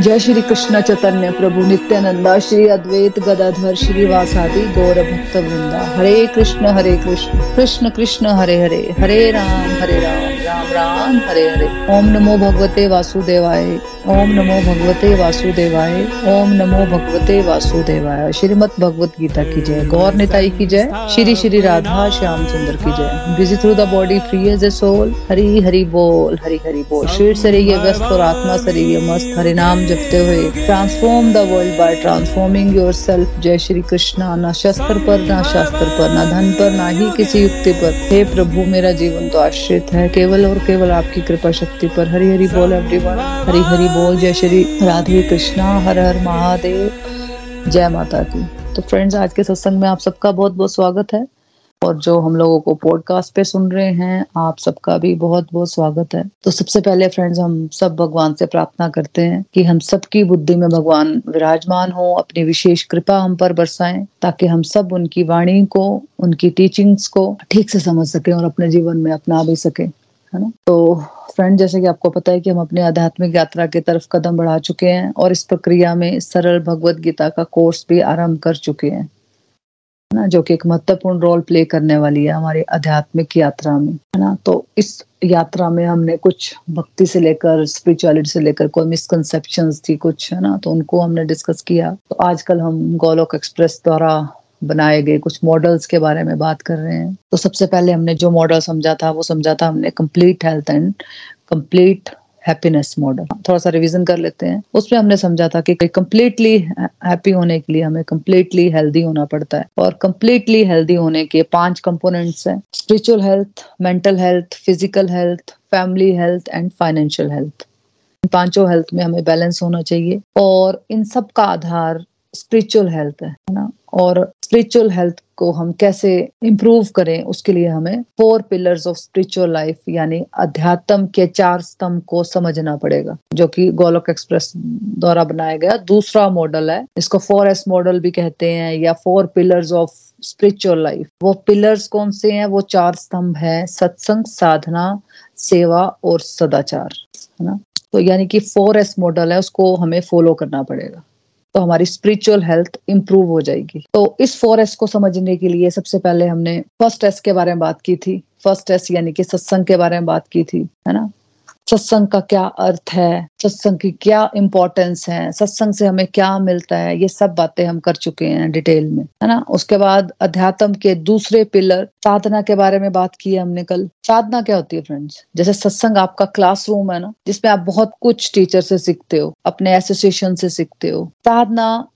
जय श्री कृष्ण चैतन्य प्रभु नित्यानंदा, श्री अद्वैत गदाधर श्रीवासादि गौर भक्त वृंदा। हरे कृष्ण हरे कृष्ण कृष्ण कृष्ण, हरे हरे हरे राम हरे राम राम राम, हरे हरे। ओम नमो भगवते वासुदेवाय। ओम नमो भगवते वासुदेवाय, ओम नमो भगवते वासुदेवाय। श्रीमद भगवत गीता की जय। गौर निताई की जय। श्री श्री राधा श्याम सुंदर की जय। Busy through the body free as a soul Hari Hari बोल, हरी हरि बोल। शरीर रहिए व्यस्त और आत्मा रहिए मस्त। हरि नाम जपते हुए। Transform the world by transforming yourself जय श्री कृष्णा। न शस्त्र पर, न शास्त्र पर, न धन पर, न ही किसी युक्ति पर। हे प्रभु, मेरा जीवन तो आश्रित है। केवल और केवल आपकी कृपा शक्ति पर। हरी हरि बोल एवरीवन हरी हरि बोल, जय श्री राधे कृष्णा, हर हर महादेव, जय माता की तो फ्रेंड्स आज के सत्संग में आप सबका बहुत बहुत स्वागत है। और जो हम लोगों को पॉडकास्ट पे सुन रहे हैं, आप सबका भी बहुत बहुत स्वागत है। तो सबसे पहले फ्रेंड्स हम सब भगवान से प्रार्थना करते हैं कि हम सबकी बुद्धि में भगवान विराजमान हो, अपनी विशेष कृपा हम पर बरसाएँ, ताकि हम सब उनकी वाणी को, उनकी टीचिंग्स को ठीक से समझ सके और अपने जीवन में अपना भी सके। है ना? तो फ्रेंड जैसे कि आपको पता है कि हम अपने आध्यात्मिक यात्रा की तरफ़ कदम बढ़ा चुके हैं और इस प्रक्रिया में सरल भगवत गीता का कोर्स भी आरंभ कर चुके हैं ना? जो कि एक महत्वपूर्ण रोल प्ले करने वाली है हमारी आध्यात्मिक यात्रा में, है ना? तो इस यात्रा में हमने कुछ भक्ति से लेकर स्पिरिचुअलिटी से लेकर कोई मिसकनसेप्शन थी कुछ, है ना? तो उनको हमने डिस्कस किया। तो आजकल हम गोलोक एक्सप्रेस द्वारा बनाए गए, कुछ मॉडल्स के बारे में बात कर रहे हैं। तो सबसे पहले हमने जो मॉडल समझा था, वो समझा था हमने complete health and complete happiness model थोड़ा सा रिवीजन कर लेते हैं। उसमें हमने समझा था कि कंप्लीटली हैप्पी होने के लिए हमें कंप्लीटली हेल्दी होना पड़ता है। और कंप्लीटली हेल्दी होने के पाँच कंपोनेंट्स हैं। Spiritual health mental health physical health family health and financial health इन पाँचों हेल्थ में हमें बैलेंस होना चाहिए। और इन सब का आधार स्पिरिचुअल हेल्थ है ना? और स्पिरिचुअल हेल्थ को हम कैसे इम्प्रूव करें, उसके लिए हमें four pillars of spiritual life यानी अध्यात्म के चार स्तंभ को समझना पड़ेगा, जो कि गोलोक एक्सप्रेस द्वारा बनाया गया। दूसरा मॉडल है, इसको फोर एस मॉडल भी कहते हैं, या four pillars of spiritual life वो पिलर्स कौन से हैं? वो चार स्तंभ है, सत्संग, साधना, सेवा और सदाचार, है ना? तो यानी कि फोर एस मॉडल है, उसको हमें फॉलो करना पड़ेगा। तो हमारी स्पिरिचुअल हेल्थ इंप्रूव हो जाएगी। तो इस फोर एस को समझने के लिए सबसे पहले हमने फ़र्स्ट एस के बारे में बात की थी। फ़र्स्ट एस यानी कि सत्संग के बारे में बात की थी, है ना? सत्संग का क्या अर्थ है? सत्संग की क्या इम्पोर्टेंस है? सत्संग से हमें क्या मिलता है? ये सब बातें हम कर चुके हैं डिटेल में, है ना? उसके बाद अध्यात्म के दूसरे पिलर साधना के बारे में बात की है हमने कल। साधना क्या होती है फ्रेंड्स जैसे सत्संग आपका क्लासरूम है ना, जिसमें आप बहुत कुछ टीचर से सीखते हो, अपने एसोसिएशन से सीखते हो। साधना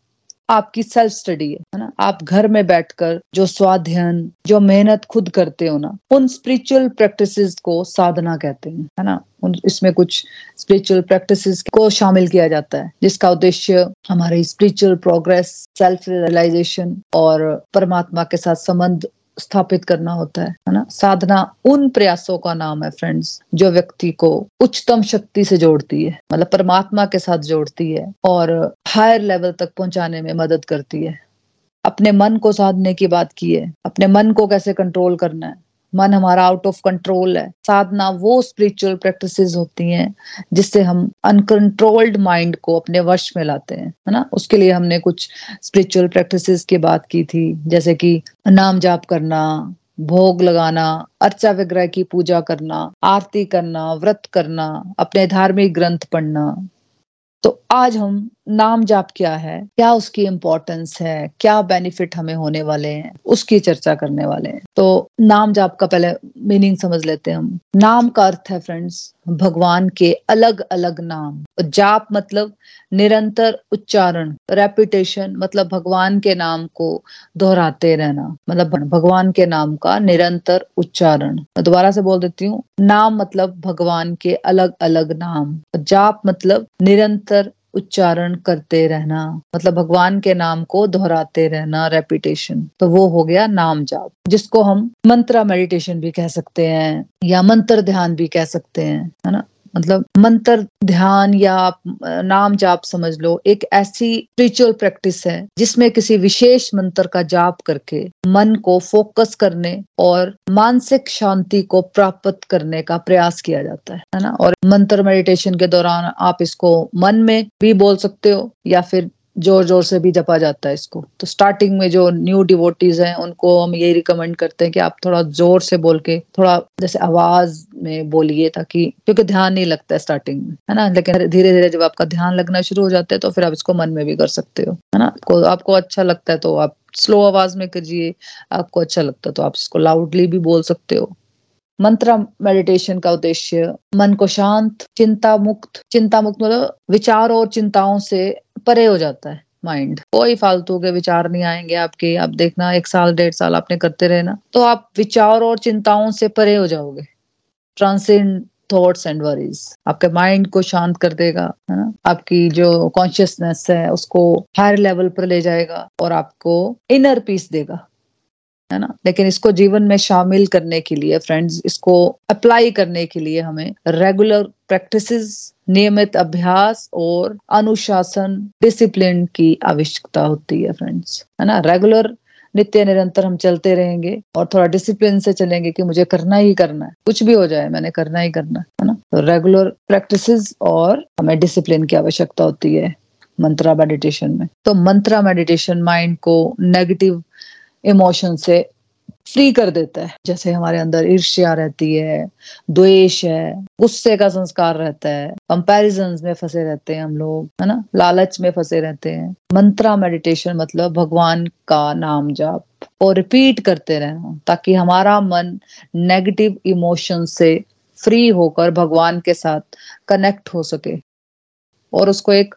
आपकी सेल्फ स्टडी है ना? आप घर में बैठकर जो स्वाध्ययन जो मेहनत खुद करते हो ना, उन स्पिरिचुअल प्रैक्टिसेस को साधना कहते हैं, है ना? उन, इसमें कुछ स्पिरिचुअल प्रैक्टिसेस को शामिल किया जाता है, जिसका उद्देश्य हमारे स्पिरिचुअल प्रोग्रेस सेल्फ रियलाइजेशन और परमात्मा के साथ संबंध स्थापित करना होता है है ना? साधना उन प्रयासों का नाम है फ्रेंड्स जो व्यक्ति को उच्चतम शक्ति से जोड़ती है मतलब परमात्मा के साथ जोड़ती है और हायर लेवल तक पहुँचाने में मदद करती है। अपने मन को साधने की बात की है, अपने मन को कैसे कंट्रोल करना है मन हमारा आउट ऑफ़ कंट्रोल है। साधना वो स्पिरिचुअल प्रैक्टिसेस होती हैं, जिससे हम अनकंट्रोल्ड माइंड को अपने वश में लाते हैं, है ना? उसके लिए हमने कुछ स्पिरिचुअल प्रैक्टिसेस की बात की थी, जैसे कि नाम जाप करना, भोग लगाना, अर्चा विग्रह की पूजा करना, आरती करना, व्रत करना, अपने धार्मिक ग्रंथ पढ़ना। तो आज हम नाम जाप क्या है, क्या उसकी इम्पोर्टेंस है, क्या बेनिफिट हमें होने वाले हैं, उसकी चर्चा करने वाले हैं। तो नाम जाप का पहले मीनिंग समझ लेते हैं हम। नाम का अर्थ है फ्रेंड्स भगवान के अलग अलग नाम। जाप मतलब निरंतर उच्चारण रेपिटेशन मतलब भगवान के नाम को दोहराते रहना। मतलब भगवान के नाम का निरंतर उच्चारण। दोबारा से बोल देती हूँ, नाम मतलब भगवान के अलग अलग नाम। जाप मतलब निरंतर उच्चारण करते रहना मतलब भगवान के नाम को दोहराते रहना रेपिटेशन तो वो हो गया नाम जाप, जिसको हम मंत्रा मेडिटेशन भी कह सकते हैं, या मंत्र ध्यान भी कह सकते हैं, है ना? मतलब मंत्र, ध्यान या नाम जाप समझ लो, एक ऐसी स्पिरिचुअल प्रैक्टिस है जिसमें किसी विशेष मंत्र का जाप करके मन को फोकस करने और मानसिक शांति को प्राप्त करने का प्रयास किया जाता है है ना? और मंत्र मेडिटेशन के दौरान आप इसको मन में भी बोल सकते हो या फिर ज़ोर ज़ोर से भी जपा जाता है इसको। तो स्टार्टिंग में जो न्यू डिवोटीज हैं, उनको हम यही रिकमेंड करते हैं कि आप थोड़ा ज़ोर से बोल के, थोड़ा जैसे आवाज़ में बोलिए ताकि, क्योंकि ध्यान नहीं लगता है स्टार्टिंग में, है ना? लेकिन धीरे धीरे जब आपका ध्यान लगना शुरू हो जाता है तो फिर आप इसको मन में भी कर सकते हो, है ना? को आपको अच्छा लगता है तो आप स्लो आवाज़ में करिए, आपको अच्छा लगता है तो आप इसको लाउडली भी बोल सकते हो। मंत्र मेडिटेशन का उद्देश्य, मन को शांत, चिंता मुक्त चिंता मुक्त मतलब विचार और चिंताओं से परे हो जाता है माइंड कोई फालतू के विचार नहीं आएँगे आपके। आप देखना, एक साल, डेढ़ साल आपने करते रहना। तो आप विचार और चिंताओं से परे हो जाओगे। ट्रांसेंड थॉट्स एंड वरीज आपके माइंड को शांत कर देगा, है ना? आपकी जो कॉन्शियसनेस है, उसको हायर लेवल पर ले जाएगा और आपको इनर पीस देगा। है ना? लेकिन इसको जीवन में शामिल करने के लिए फ्रेंड्स इसको अप्लाई करने के लिए हमें रेगुलर प्रैक्टिसेस नियमित अभ्यास और अनुशासन डिसिप्लिन की आवश्यकता होती है फ्रेंड्स है ना? रेगुलर नित्य निरंतर हम चलते रहेंगे और थोड़ा डिसिप्लिन से चलेंगे कि मुझे करना ही करना है। कुछ भी हो जाए, मैंने करना ही करना है ना? तो रेगुलर प्रैक्टिसेस और हमें डिसिप्लिन की आवश्यकता होती है, मंत्रा मेडिटेशन में. तो मंत्रा मेडिटेशन माइंड को नेगेटिव इमोशन से फ्री कर देता है। जैसे हमारे अंदर ईर्ष्या रहती है, द्वेष है, गुस्से का संस्कार रहता है। कंपैरिजन में फंसे रहते हैं हम लोग, है ना? लालच में फंसे रहते हैं। मंत्रा मेडिटेशन मतलब भगवान का नाम जाप। और रिपीट करते रहना, ताकि हमारा मन नेगेटिव इमोशन से फ्री होकर भगवान के साथ कनेक्ट हो सके। और उसको एक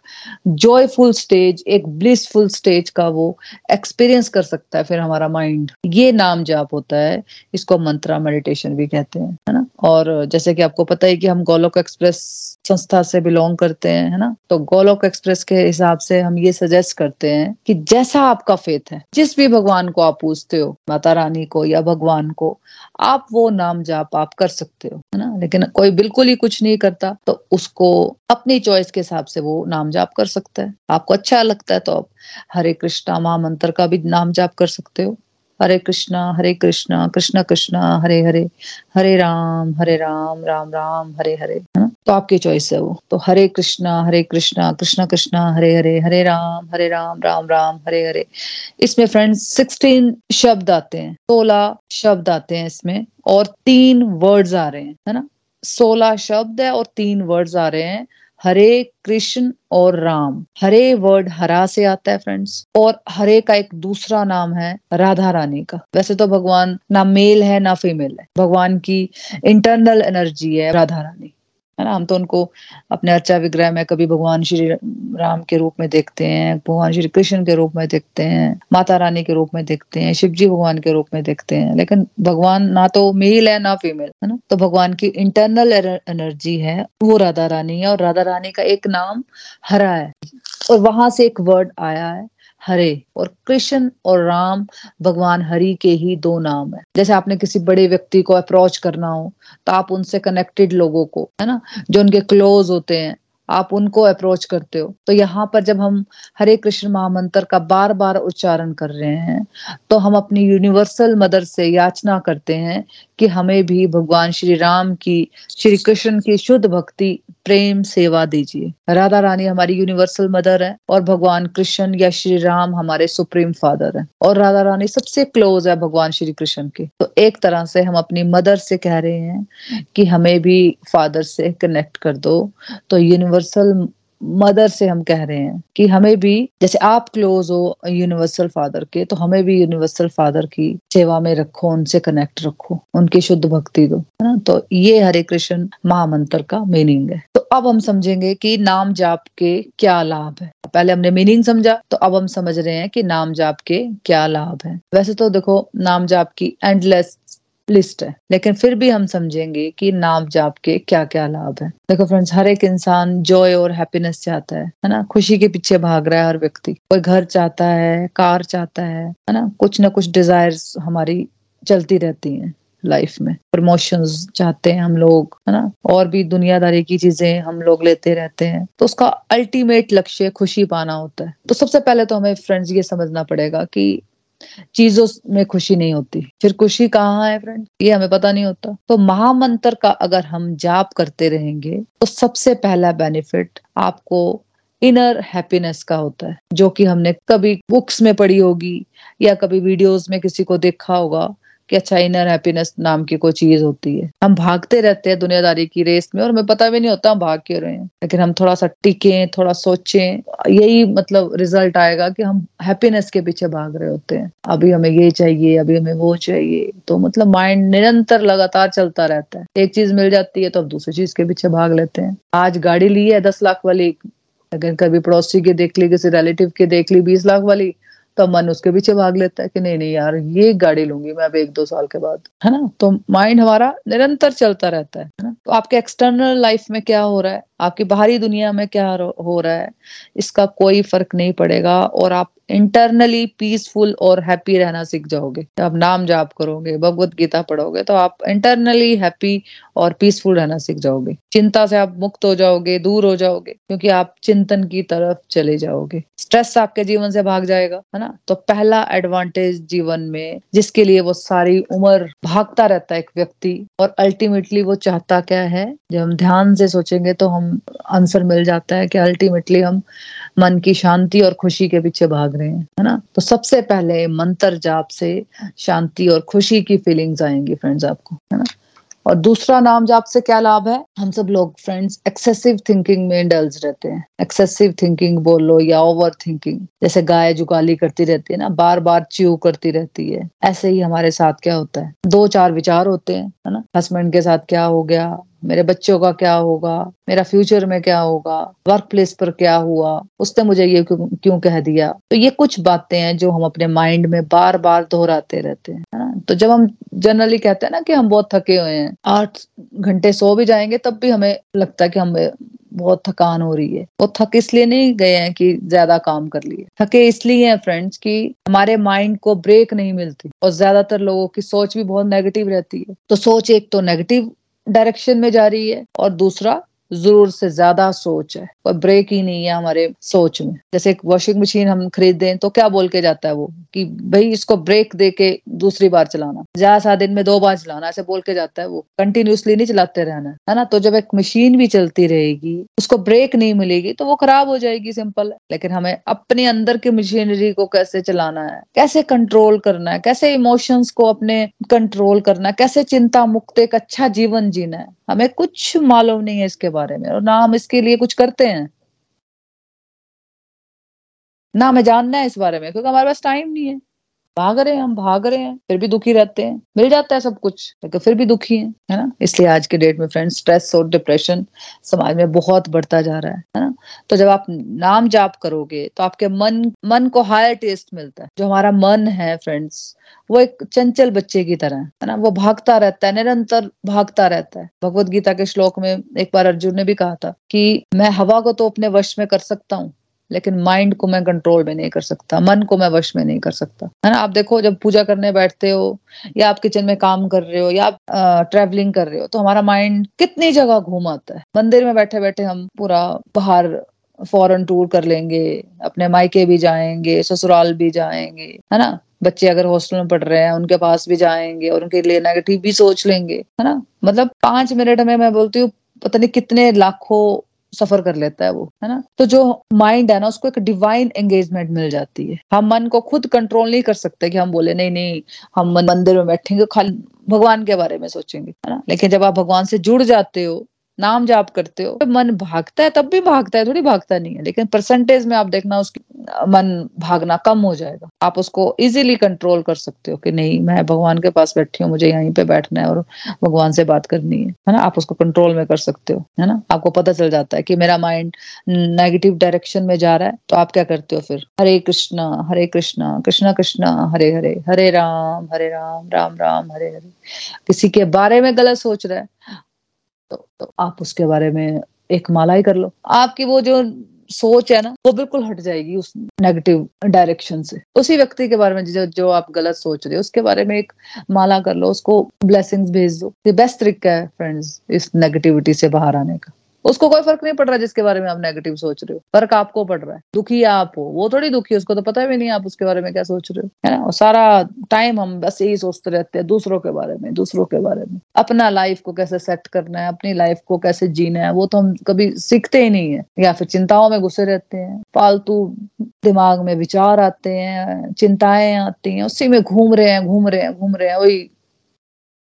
जॉयफुल स्टेज एक ब्लिसफुल स्टेज का वो एक्सपीरियंस कर सकता है फिर हमारा माइंड ये नाम जाप होता है, इसको मंत्रा मेडिटेशन भी कहते हैं, है ना? और जैसे कि आपको पता है कि हम गोलोक एक्सप्रेस संस्था से बिलोंग करते हैं, है ना? तो गोलोक एक्सप्रेस के हिसाब से हम ये सजेस्ट करते हैं कि जैसा आपका फेथ है, जिस भी भगवान को आप पूछते हो, माता रानी को या भगवान को, आप वो नाम जाप आप कर सकते हो, है ना? लेकिन कोई बिल्कुल ही कुछ नहीं करता तो उसको अपनी चॉइस के हिसाब से वो नाम जाप कर सकता है। आपको अच्छा लगता है तो आप हरे कृष्णा महामंत्र का भी नाम जाप कर सकते हो। हरे कृष्णा हरे कृष्णा कृष्णा कृष्णा, हरे हरे हरे राम हरे राम राम राम, हरे हरे, है ना? तो आपकी चॉइस है वो। तो हरे कृष्णा हरे कृष्णा कृष्णा कृष्णा, हरे हरे हरे राम हरे राम राम राम, हरे हरे। इसमें फ्रेंड्स सिक्सटीन शब्द आते हैं, सोलह शब्द आते हैं इसमें और तीन वर्ड्स आ रहे हैं, है ना? सोलह शब्द है और तीन वर्ड्स आ रहे हैं। हरे कृष्ण और राम। हरे वर्ड हरा से आता है फ्रेंड्स और हरे का एक दूसरा नाम है राधा रानी का। वैसे तो भगवान ना मेल है, ना फीमेल है। भगवान की इंटरनल एनर्जी है राधा रानी। है ना? हम तो उनको अपने अर्चा विग्रह में कभी भगवान श्री राम के रूप में देखते हैं, भगवान श्री कृष्ण के रूप में देखते हैं, माता रानी के रूप में देखते हैं शिव जी भगवान के रूप में देखते हैं। लेकिन भगवान ना तो मेल है, ना फीमेल है ना? तो भगवान की इंटरनल एनर्जी है, वो राधा रानी है और राधा रानी का एक नाम हरा है। और वहाँ से एक वर्ड आया है हरे और कृष्ण और राम भगवान हरि के ही दो नाम है। जैसे आपने किसी बड़े व्यक्ति को अप्रोच करना हो तो आप उनसे कनेक्टेड लोगों को, है ना? जो उनके क्लोज होते हैं, आप उनको अप्रोच करते हो। तो यहाँ पर जब हम हरे कृष्ण महामंत्र का बार बार उच्चारण कर रहे हैं तो हम अपनी यूनिवर्सल मदर से याचना करते हैं कि हमें भी भगवान श्री राम की, श्री कृष्ण की शुद्ध भक्ति, प्रेम सेवा दीजिए। राधा रानी हमारी यूनिवर्सल मदर है और भगवान कृष्ण या श्री राम हमारे सुप्रीम फादर है। और राधा रानी सबसे क्लोज है भगवान श्री कृष्ण के। तो एक तरह से हम अपनी मदर से कह रहे हैं कि हमें भी फादर से कनेक्ट कर दो। तो यूनिवर्सल मदर से हम कह रहे हैं कि हमें भी, जैसे आप क्लोज हो यूनिवर्सल फादर के तो हमें भी यूनिवर्सल फादर की सेवा में रखो, उनसे कनेक्ट रखो, उनकी शुद्ध भक्ति दो, है ना? तो ये हरे कृष्ण महामंत्र का मीनिंग है। तो अब हम समझेंगे कि नाम जाप के क्या लाभ है। पहले हमने मीनिंग समझा तो अब हम समझ रहे हैं कि नाम जाप के क्या लाभ है। वैसे तो देखो, नाम जाप की एंडलेस लिस्ट है। लेकिन फिर भी हम समझेंगे कि नाम जाप के क्या क्या लाभ है। देखो फ्रेंड्स, हर एक इंसान जॉय और हैप्पीनेस चाहता है है ना? खुशी के पीछे भाग रहा है हर व्यक्ति। कोई घर चाहता है, कार चाहता है है ना? कुछ ना कुछ डिजायर्स हमारी चलती रहती हैं लाइफ में। प्रमोशंस चाहते हैं हम लोग, है ना? और भी दुनियादारी की चीज़ें हम लोग लेते रहते हैं। तो उसका अल्टीमेट लक्ष्य खुशी पाना होता है। तो सबसे पहले तो हमें फ्रेंड्स ये समझना पड़ेगा कि चीज़ों में खुशी नहीं होती। फिर खुशी कहाँ है फ्रेंड ये हमें पता नहीं होता। तो महामंत्र का अगर हम जाप करते रहेंगे तो सबसे पहला बेनिफिट आपको इनर हैप्पीनेस का होता है, जो कि हमने कभी बुक्स में पढ़ी होगी या कभी वीडियोस में किसी को देखा होगा। कि अच्छा इनर हैप्पीनेस नाम की कोई चीज़ होती है। हम भागते रहते हैं दुनियादारी की रेस में और हमें पता भी नहीं होता हम भाग क्यों रहे हैं। लेकिन हम थोड़ा सा टिके, थोड़ा सोचे, यही मतलब रिज़ल्ट आएगा कि हम हैप्पीनेस के पीछे भाग रहे होते हैं। अभी हमें ये चाहिए, अभी हमें वो चाहिए। तो मतलब माइंड निरंतर लगातार चलता रहता है। एक चीज़ मिल जाती है तो हम दूसरी चीज़ के पीछे भाग लेते हैं। आज गाड़ी ली है दस लाख वाली, अगर कभी पड़ोसी की देख ली, किसी रिलेटिव की देख ली बीस लाख वाली तो मन उसके पीछे भाग लेता है कि नहीं नहीं यार, ये गाड़ी लूँगी मैं अब एक दो साल के बाद, है ना? तो माइंड हमारा निरंतर चलता रहता है ना? तो आपके एक्सटर्नल लाइफ में क्या हो रहा है? आपकी बाहरी दुनिया में क्या हो रहा है, इसका कोई फ़र्क नहीं पड़ेगा और आप इंटरनली पीसफुल और हैप्पी रहना सीख जाओगे। आप नाम जाप करोगे, भगवत गीता पढ़ोगे तो आप इंटरनली हैप्पी और पीसफुल रहना सीख जाओगे। चिंता से आप मुक्त हो जाओगे, दूर हो जाओगे, क्योंकि आप चिंतन की तरफ़ चले जाओगे। स्ट्रेस आपके जीवन से भाग जाएगा, है ना? तो पहला एडवांटेज जीवन में, जिसके लिए वो सारी उम्र भागता रहता है एक व्यक्ति, और अल्टीमेटली वो चाहता क्या है, जब हम ध्यान से सोचेंगे तो हम आंसर मिल जाता है कि अल्टीमेटली हम मन की शांति और खुशी के पीछे भाग रहे हैं, है ना? तो सबसे पहले मंत्र जाप से शांति और खुशी की फीलिंग्स आएँगी फ्रेंड्स आपको, है ना? और दूसरा नाम जाप से क्या लाभ है? हम सब लोग फ्रेंड्स एक्सेसिव थिंकिंग में इंडल्ज रहते हैं। एक्सेसिव थिंकिंग बोल लो या ओवर थिंकिंग जैसे गाय जुगाली करती रहती है ना बार बार च्यू करती रहती है। ऐसे ही हमारे साथ क्या होता है? दो चार विचार होते हैं, है ना? हस्बैंड के साथ क्या हो गया? मेरे बच्चों का क्या होगा? मेरा फ्यूचर में क्या होगा? वर्क प्लेस पर क्या हुआ? उसने मुझे ये क्यों, कह दिया? तो ये कुछ बातें हैं जो हम अपने माइंड में बार बार दोहराते रहते हैं ना? तो जब हम जनरली कहते हैं ना कि हम बहुत थके हुए हैं आठ घंटे सो भी जाएँगे तब भी हमें लगता है कि हम बहुत थकान हो रही है। वो थक इसलिए नहीं गए हैं कि ज़्यादा काम कर लिए। थके इसलिए हैं फ्रेंड्स कि हमारे माइंड को ब्रेक नहीं मिलती। और ज़्यादातर लोगों की सोच भी बहुत नेगेटिव रहती है। तो सोच एक तो नेगेटिव डायरेक्शन में जा रही है और दूसरा ज़रूर से ज़्यादा सोच है। कोई ब्रेक ही नहीं है हमारे सोच में। जैसे एक वॉशिंग मशीन हम खरीदें तो क्या बोल के जाता है वो? कि भाई इसको ब्रेक दे के दूसरी बार चलाना। ज़्यादा सा दिन में दो बार चलाना, ऐसे बोल के जाता है वो। कंटिन्यूसली नहीं चलाते रहना, है ना? तो जब एक मशीन भी चलती रहेगी, उसको ब्रेक नहीं मिलेगी तो वो खराब हो जाएगी सिंपल लेकिन हमें अपने अंदर की मशीनरी को कैसे चलाना है? कैसे कंट्रोल करना है? कैसे इमोशंस को अपने कंट्रोल करना है? कैसे चिंता मुक्त एक अच्छा जीवन जीना है? हमें कुछ मालूम नहीं है इसके बारे में, और ना हम इसके लिए कुछ करते हैं। ना हमें जानना है इस बारे में, क्योंकि हमारे पास टाइम नहीं है। भाग रहे हैं, हम भाग रहे हैं, फिर भी दुखी रहते हैं। मिल जाता है सब कुछ, लेकिन फिर भी दुखी है है ना? इसलिए आज के डेट में फ्रेंड्स स्ट्रेस और डिप्रेशन समाज में बहुत बढ़ता जा रहा है है ना? तो जब आप नाम जाप करोगे तो आपके मन मन को हायर टेस्ट मिलता है। जो हमारा मन है फ्रेंड्स वो एक चंचल बच्चे की तरह, है ना? वो भागता रहता है, निरंतर भागता रहता है। भगवत गीता के श्लोक में एक बार अर्जुन ने भी कहा था कि मैं हवा को तो अपने वश में कर सकता हूँ लेकिन माइंड को मैं कंट्रोल में नहीं कर सकता, मन को मैं वश में नहीं कर सकता। है ना? आप देखो, जब पूजा करने बैठते हो, या आप किचन में काम कर रहे हो, या आप ट्रेवलिंग कर रहे हो तो हमारा माइंड कितनी जगह घूम आता है। मंदिर में बैठे बैठे हम पूरा बाहर फॉरेन टूर कर लेंगे, अपने मायके भी जाएँगे, ससुराल भी जाएँगे, है ना? बच्चे अगर हॉस्टल में पढ़ रहे हैं, उनके पास भी जाएँगे और उनके लिए नेगेटिव भी सोच लेंगे, है ना? मतलब पाँच मिनट में मैं बोलती हूँ, पता नहीं कितने लाखों सफ़र कर लेता है वो, है ना? तो जो माइंड है ना, उसको एक डिवाइन एंगेजमेंट मिल जाती है। हम मन को खुद कंट्रोल नहीं कर सकते कि हम बोले, नहीं नहीं, हम मंदिर में बैठेंगे, खाली भगवान के बारे में सोचेंगे है ना? लेकिन जब आप भगवान से जुड़ जाते हो नाम जाप करते हो। मन भागता है, तब भी भागता है, थोड़ी भागता नहीं है, लेकिन परसेंटेज में आप देखना उसकी, मन भागना कम हो जाएगा। आप उसको इजीली कंट्रोल कर सकते हो कि नहीं, मैं भगवान के पास बैठी हूँ, मुझे यहीं पे बैठना है और भगवान से बात करनी है। है ना? आप उसको कंट्रोल में कर सकते हो, है ना? आपको पता चल जाता है कि मेरा माइंड नेगेटिव डायरेक्शन में जा रहा है तो आप क्या करते हो फिर? हरे कृष्णा हरे कृष्णा कृष्णा कृष्णा, हरे हरे हरे राम हरे राम राम राम, हरे हरे। किसी के बारे में गलत सोच रहा है तो, तो आप उसके बारे में एक माला ही कर लो। आपकी वो जो सोच है ना वो बिल्कुल हट जाएगी उस नेगेटिव डायरेक्शन से। उसी व्यक्ति के बारे में जो जो आप गलत सोच रहे हो उसके बारे में एक माला कर लो उसको ब्लेसिंग्स भेज दो। ये बेस्ट तरीका है फ्रेंड्स इस नेगेटिविटी से बाहर आने का। उसको कोई फ़र्क नहीं पड़ रहा जिसके बारे में आप नेगेटिव सोच रहे हो। फ़र्क आपको पड़ रहा है। दुखी आप हो। वो थोड़ी दुखी है, उसको तो पता भी नहीं आप उसके बारे में क्या सोच रहे हो, है ना? और सारा टाइम हम बस यही सोचते रहते हैं दूसरों के बारे में, दूसरों के बारे में। अपना लाइफ को कैसे सेट करना है, अपनी लाइफ को कैसे जीना है, वो तो हम कभी सीखते ही नहीं है। या फिर चिंताओं में घुसे रहते हैं, फालतू दिमाग में विचार आते हैं, चिंताएँ आती हैं, उसी में घूम रहे हैं, घूम रहे हैं, घूम रहे हैं, वही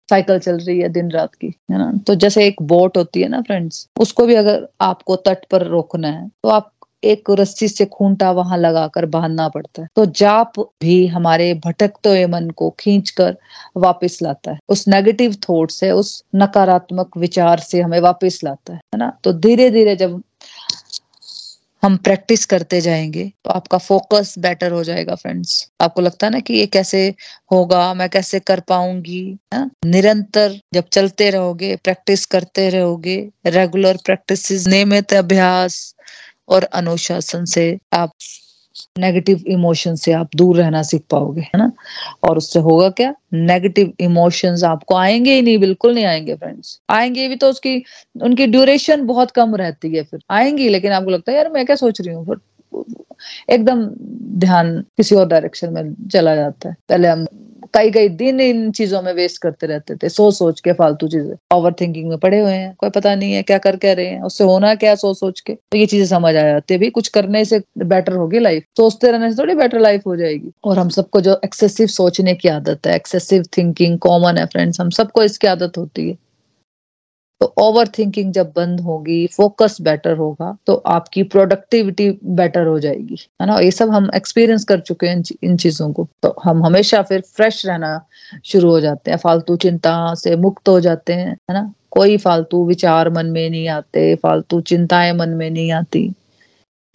साइकिल चल रही है दिन रात की, है ना? तो जैसे एक बोट होती है ना फ्रेंड्स उसको भी अगर आपको तट पर रोकना है तो आप एक रस्सी से खूंटा वहाँ लगाकर बांधना पड़ता है। तो जाप भी हमारे भटकते हुए मन को खींच कर वापिस लाता है। उस नेगेटिव थॉट से, उस नकारात्मक विचार से हमें वापिस लाता है है ना? तो धीरे धीरे जब हम प्रैक्टिस करते जाएँगे तो आपका फोकस बेटर हो जाएगा फ्रेंड्स आपको लगता है ना कि ये कैसे होगा, मैं कैसे कर पाऊँगी निरंतर जब चलते रहोगे प्रैक्टिस करते रहोगे रेगुलर प्रैक्टिस नियमित अभ्यास और अनुशासन से आप नेगेटिव इमोशन से आप दूर रहना सीख पाओगे, है ना? और उससे होगा क्या? नेगेटिव इमोशंस आपको आएँगे ही नहीं, बिल्कुल नहीं आएँगे फ्रेंड्स आएँगे भी तो उसकी, उनकी ड्यूरेशन बहुत कम रहती है फिर। आएँगी लेकिन आपको लगता है, यार, मैं क्या सोच रही हूँ? फिर एकदम ध्यान किसी और डायरेक्शन में चला जाता है। पहले हम कई कई दिन इन चीज़ों में वेस्ट करते रहते थे सोच सोच के, फालतू चीज़ें। ओवर थिंकिंग में पड़े हुए हैं, कोई पता नहीं है क्या कर कह रहे हैं, उससे होना क्या सोच सोच के। तो ये चीज़ें समझ आ जाती है भी कुछ करने से बेटर होगी लाइफ सोचते रहने से थोड़ी बेटर लाइफ हो जाएगी। और हम सबको जो एक्सेसिव सोचने की आदत है एक्सेसिव थिंकिंग कॉमन है फ्रेंड्स हम सबको इसकी आदत होती है। तो ओवर थिंकिंग जब बंद होगी फोकस बेटर होगा तो आपकी प्रोडक्टिविटी बेटर हो जाएगी, है ना? ये सब हम एक्सपीरियंस कर चुके हैं इन चीज़ों को। तो हम हमेशा फिर फ्रेश रहना शुरू हो जाते हैं, फालतू चिंता से मुक्त हो जाते हैं, है ना? कोई फालतू विचार मन में नहीं आते, फालतू चिंताएँ मन में नहीं आती,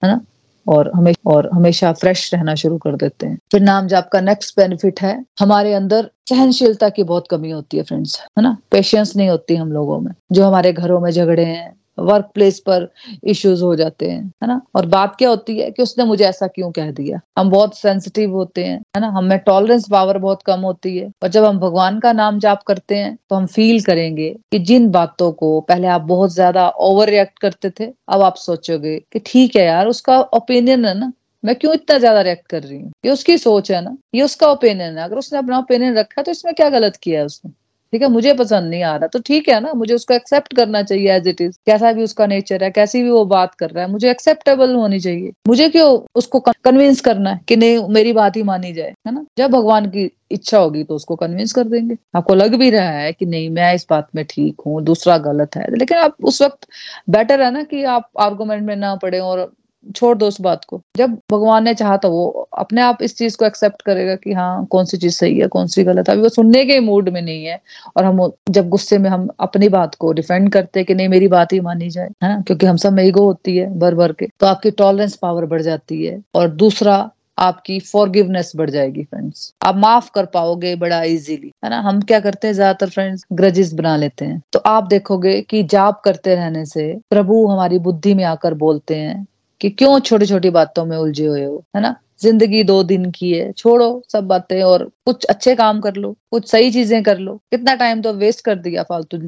है ना? और हमेशा और हमेशा फ्रेश रहना शुरू कर देते हैं। फिर नाम जाप का नेक्स्ट बेनिफिट है। हमारे अंदर सहनशीलता की बहुत कमी होती है फ्रेंड्स है ना? पेशेंस नहीं होती हम लोगों में। जो हमारे घरों में झगड़े हैं वर्क प्लेस पर इश्यूज़ हो जाते हैं, है ना? और बात क्या होती है कि उसने मुझे ऐसा क्यों कह दिया? हम बहुत सेंसिटिव होते हैं, है ना? हमें टॉलरेंस पावर बहुत कम होती है। और जब हम भगवान का नाम जाप करते हैं तो हम फील करेंगे कि जिन बातों को पहले आप बहुत ज़्यादा ओवर रिएक्ट करते थे, अब आप सोचोगे कि ठीक है यार, उसका ओपिनियन है ना? मैं क्यों इतना ज़्यादा रिएक्ट कर रही हूँ? ये उसकी सोच है ना? ये उसका ओपिनियन है। अगर उसने अपना ओपिनियन रखा तो इसमें क्या गलत किया है उसने? ठीक है, मुझे पसंद नहीं आ रहा। तो ठीक है ना, मुझे उसको एक्सेप्ट करना चाहिए एज इट इज़ कैसा भी उसका नेचर है, कैसी भी वो बात कर रहा है, मुझे एक्सेप्टेबल होनी चाहिए। मुझे क्यों उसको कन्विंस करना है कि नहीं, मेरी बात ही मानी जाए, है ना? जब भगवान की इच्छा होगी तो उसको कन्विंस कर देंगे। आपको लग भी रहा है कि नहीं, मैं इस बात में ठीक हूँ, दूसरा गलत है। लेकिन आप उस वक्त बेटर है ना कि आप आर्गूमेंट में ना पड़े और छोड़ दो उस बात को। जब भगवान ने चाहा तो वो अपने आप इस चीज़ को एक्सेप्ट करेगा कि हाँ कौन सी चीज़ सही है, कौन सी गलत है। अभी वो सुनने के मूड में नहीं है और हम जब गुस्से में हम अपनी बात को डिफेंड करते हैं कि नहीं, मेरी बात ही मानी जाए, है ना? क्योंकि हम सब में ईगो होती है भर भर के तो आपकी टॉलरेंस पावर बढ़ जाती है और दूसरा आपकी फॉरगिवनेस बढ़ जाएगी फ्रेंड्स आप माफ़ कर पाओगे बड़ा इजीली है ना? हम क्या करते हैं ज़्यादातर फ्रेंड्स ग्रजेस बना लेते हैं। तो आप देखोगे कि जाप करते रहने से प्रभु हमारी बुद्धि में आकर बोलते हैं कि क्यों छोटी छोटी बातों में उलझे हुए हो, है ना? ज़िंदगी दो दिन की है, छोड़ो सब बातें और कुछ अच्छे काम कर लो, कुछ सही चीज़ें कर लो। कितना टाइम तो वेस्ट कर दिया फालतू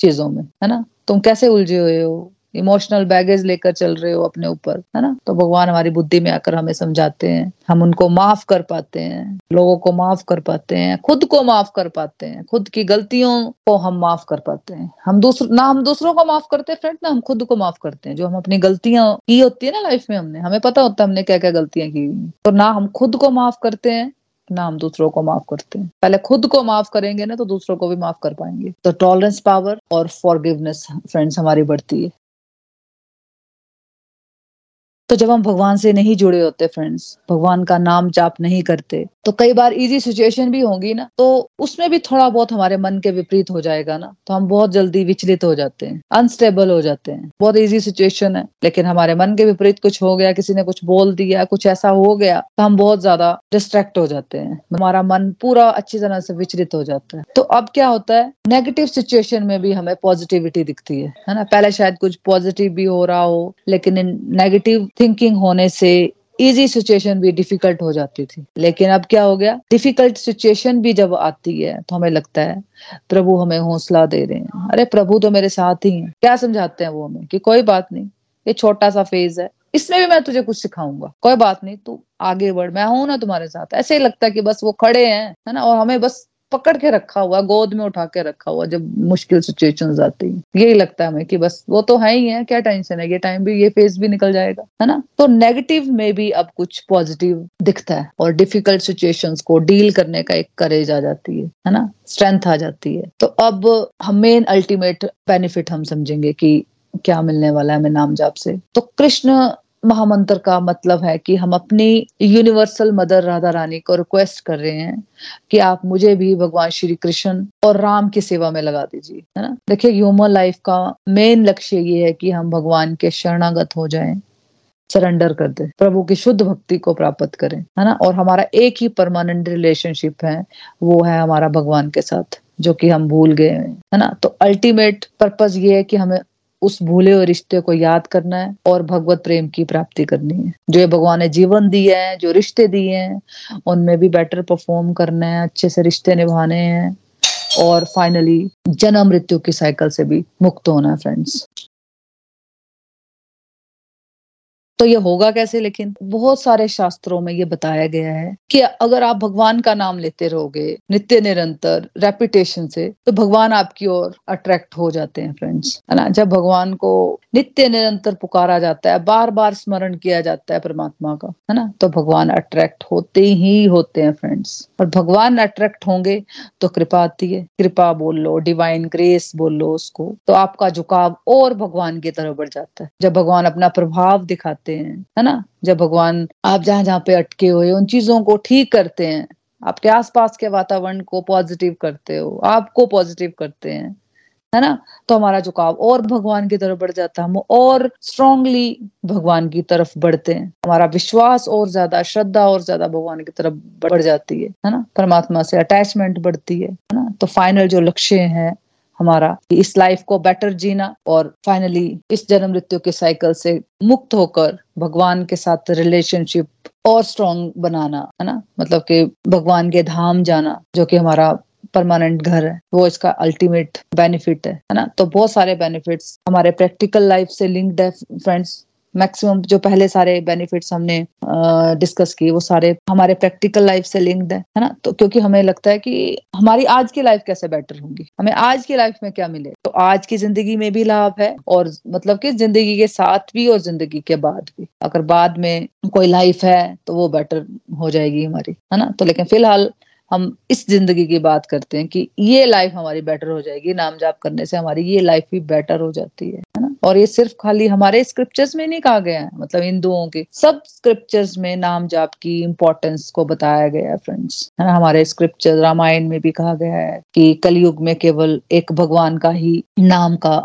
चीज़ों में, है ना? तुम कैसे उलझे हुए हो? इमोशनल बैगेज लेकर चल रहे हो अपने ऊपर, है ना? तो भगवान हमारी बुद्धि में आकर हमें समझाते हैं। हम उनको माफ़ कर पाते हैं, लोगों को माफ़ कर पाते हैं, खुद को माफ़ कर पाते हैं, खुद की गलतियों को हम माफ़ कर पाते हैं। हम दूसर, ना हम दूसरों को माफ़ करते हैं फ्रेंड ना हम खुद को माफ़ करते हैं। जो हम अपनी गलतियाँ की होती है ना लाइफ में हमने, हमें पता होता है हमने क्या क्या गलतियाँ की तो ना हम खुद को माफ़ करते हैं, ना हम दूसरों को माफ़ करते हैं। पहले खुद को माफ़ करेंगे ना तो दूसरों को भी माफ़ कर पाएँगे। तो टॉलरेंस पावर और फॉरगिवनेस फ्रेंड्स हमारी बढ़ती है। तो जब हम भगवान से नहीं जुड़े होते फ्रेंड्स भगवान का नाम जाप नहीं करते तो कई बार इजी सिचुएशन भी होंगी ना तो उसमें भी थोड़ा बहुत हमारे मन के विपरीत हो जाएगा ना तो हम बहुत जल्दी विचलित हो जाते हैं अनस्टेबल हो जाते हैं। बहुत इजी सिचुएशन है, लेकिन हमारे मन के विपरीत कुछ हो गया, किसी ने कुछ बोल दिया, कुछ ऐसा हो गया तो हम बहुत ज़्यादा डिस्ट्रैक्ट हो जाते हैं। हमारा मन पूरा अच्छी तरह से विचलित हो जाता है। तो अब क्या होता है नेगेटिव सिचुएशन में भी हमें पॉजिटिविटी दिखती है है ना? पहले शायद कुछ पॉजिटिव भी हो रहा हो, लेकिन नेगेटिव थिंकिंग होने से इजी सिचुएशन भी डिफ़िकल्ट हो जाती थी। लेकिन अब क्या हो गया? डिफ़िकल्ट सिचुएशन भी जब आती है तो हमें लगता है, प्रभु हमें हौसला दे रहे हैं। अरे, प्रभु तो मेरे साथ ही हैं। क्या समझाते हैं वो हमें कि कोई बात नहीं, ये छोटा सा फ़ेज़ है। इसमें भी मैं तुझे कुछ सिखाऊँगा। कोई बात नहीं, तू आगे बढ़। मैं हूँ ना तुम्हारे साथ। ऐसे ही लगता है कि बस वो खड़े हैं, है ना? और हमें बस पकड़ के रखा हुआ, गोद में उठा के रखा हुआ, जब मुश्किल सिचुएशन आती है। यही लगता है हमें कि बस, वो तो है ही है, क्या टेंशन है? ये टाइम भी, ये फेस भी निकल जाएगा, है ना? तो नेगेटिव में भी अब कुछ पॉजिटिव दिखता है और डिफ़िकल्ट सिचुएशंस को डील करने का एक करेज आ जाती है है ना? स्ट्रेंथ आ जाती है। तो अब हम मेन अल्टीमेट बेनिफिट हम समझेंगे कि क्या मिलने वाला है हमें नाम जाप से। तो कृष्ण महामंत्र का मतलब है कि हम अपनी यूनिवर्सल मदर राधा रानी को रिक्वेस्ट कर रहे हैं कि आप मुझे भी भगवान श्री कृष्ण और राम की सेवा में लगा दीजिए, है ना? देखिए ह्यूमन लाइफ का मेन लक्ष्य ये है कि हम भगवान के शरणागत हो जाएँ सरेंडर कर दे, प्रभु की शुद्ध भक्ति को प्राप्त करें, है ना? और हमारा एक ही परमानेंट रिलेशनशिप है, वो है हमारा भगवान के साथ, जो कि हम भूल गए हैं, है ना? तो अल्टीमेट पर्पज ये है कि हमें उस भूले हुए रिश्ते को याद करना है और भगवत प्रेम की प्राप्ति करनी है। जो ये भगवान ने जीवन दिया है, जो रिश्ते दिए हैं, उनमें भी बेटर परफॉर्म करना है, अच्छे से रिश्ते निभाने हैं और फाइनली जन्म मृत्यु की साइकिल से भी मुक्त होना है फ्रेंड्स तो ये होगा कैसे? लेकिन बहुत सारे शास्त्रों में ये बताया गया है कि अगर आप भगवान का नाम लेते रहोगे, नित्य निरंतर रेपुटेशन से तो भगवान आपकी ओर अट्रैक्ट हो जाते हैं फ्रेंड्स है ना? जब भगवान को नित्य निरंतर पुकारा जाता है बार बार स्मरण किया जाता है परमात्मा का, है ना? तो भगवान अट्रैक्ट होते ही होते हैं फ्रेंड्स और भगवान अट्रैक्ट होंगे तो कृपा आती है। कृपा बोल लो डिवाइन ग्रेस बोल लो उसको तो आपका झुकाव और भगवान की तरफ़ बढ़ जाता है। जब भगवान अपना प्रभाव दिखाते हैं, है ना? जब भगवान आप जहाँ जहाँ पे अटके हुए उन चीज़ों को ठीक करते हैं, आपके आसपास के वातावरण को पॉजिटिव करते हो, आपको पॉजिटिव करते हैं है ना? तो हमारा झुकाव और भगवान की तरफ़ बढ़ जाता है। हम और स्ट्रांगली भगवान की तरफ़ बढ़ते हैं। हमारा विश्वास और ज़्यादा, श्रद्धा और ज़्यादा भगवान की तरफ़ बढ़ जाती है है ना? परमात्मा से अटैचमेंट बढ़ती है है ना? तो फाइनल जो लक्ष्य है हमारा इस लाइफ को बेटर जीना और फाइनली इस जन्म मृत्यु के साइकिल से मुक्त होकर भगवान के साथ रिलेशनशिप और स्ट्रॉन्ग बनाना, है ना? मतलब कि भगवान के धाम जाना, जो कि हमारा परमानेंट घर है, वो इसका अल्टीमेट बेनिफिट है है ना? तो बहुत सारे बेनिफिट्स हमारे प्रैक्टिकल लाइफ से लिंक्ड है फ्रेंड्स मैक्सिमम जो पहले सारे बेनिफिट्स हमने डिस्कस किए, वो सारे हमारे प्रैक्टिकल लाइफ से लिंक्ड है है ना? तो क्योंकि हमें लगता है कि हमारी आज की लाइफ कैसे बेटर होगी? हमें आज की लाइफ में क्या मिले? तो आज की ज़िंदगी में भी लाभ है और मतलब कि ज़िंदगी के साथ भी और ज़िंदगी के बाद भी। अगर बाद में कोई लाइफ है तो वो बेटर हो जाएगी हमारी, है ना? तो लेकिन फ़िलहाल हम इस ज़िंदगी की बात करते हैं कि ये लाइफ हमारी बेटर हो जाएगी नाम जाप करने से हमारी ये लाइफ भी बेटर हो जाती है ना? और ये सिर्फ़ खाली हमारे स्क्रिप्चर्स में नहीं कहा गया है मतलब हिंदुओं के सब स्क्रिप्चर्स में नाम जाप की इम्पोर्टेंस को बताया गया है फ्रेंड्स है ना? हमारे स्क्रिप्चर रामायण में भी कहा गया है कि कलयुग में केवल एक भगवान का ही नाम का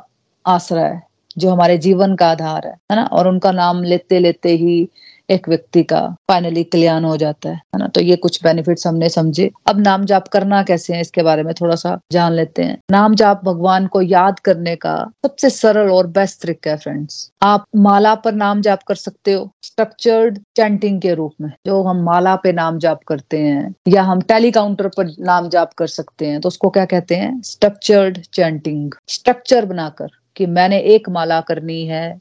आसरा है, जो हमारे जीवन का आधार है है ना? और उनका नाम लेते लेते ही एक व्यक्ति का फाइनली कल्याण हो जाता है ना? तो ये कुछ बेनिफिट्स हमने समझे। अब नाम जाप करना कैसे है, इसके बारे में थोड़ा सा जान लेते हैं। नाम जाप भगवान को याद करने का सबसे सरल और बेस्ट तरीका है फ्रेंड्स आप माला पर नाम जाप कर सकते हो स्ट्रक्चर्ड चैंटिंग के रूप में, जो हम माला पे नाम जाप करते हैं, या हम टेली काउंटर पर नाम जाप कर सकते हैं तो उसको क्या कहते हैं? स्ट्रक्चर्ड चैंटिंग स्ट्रक्चर बनाकर कि मैंने एक माला करनी है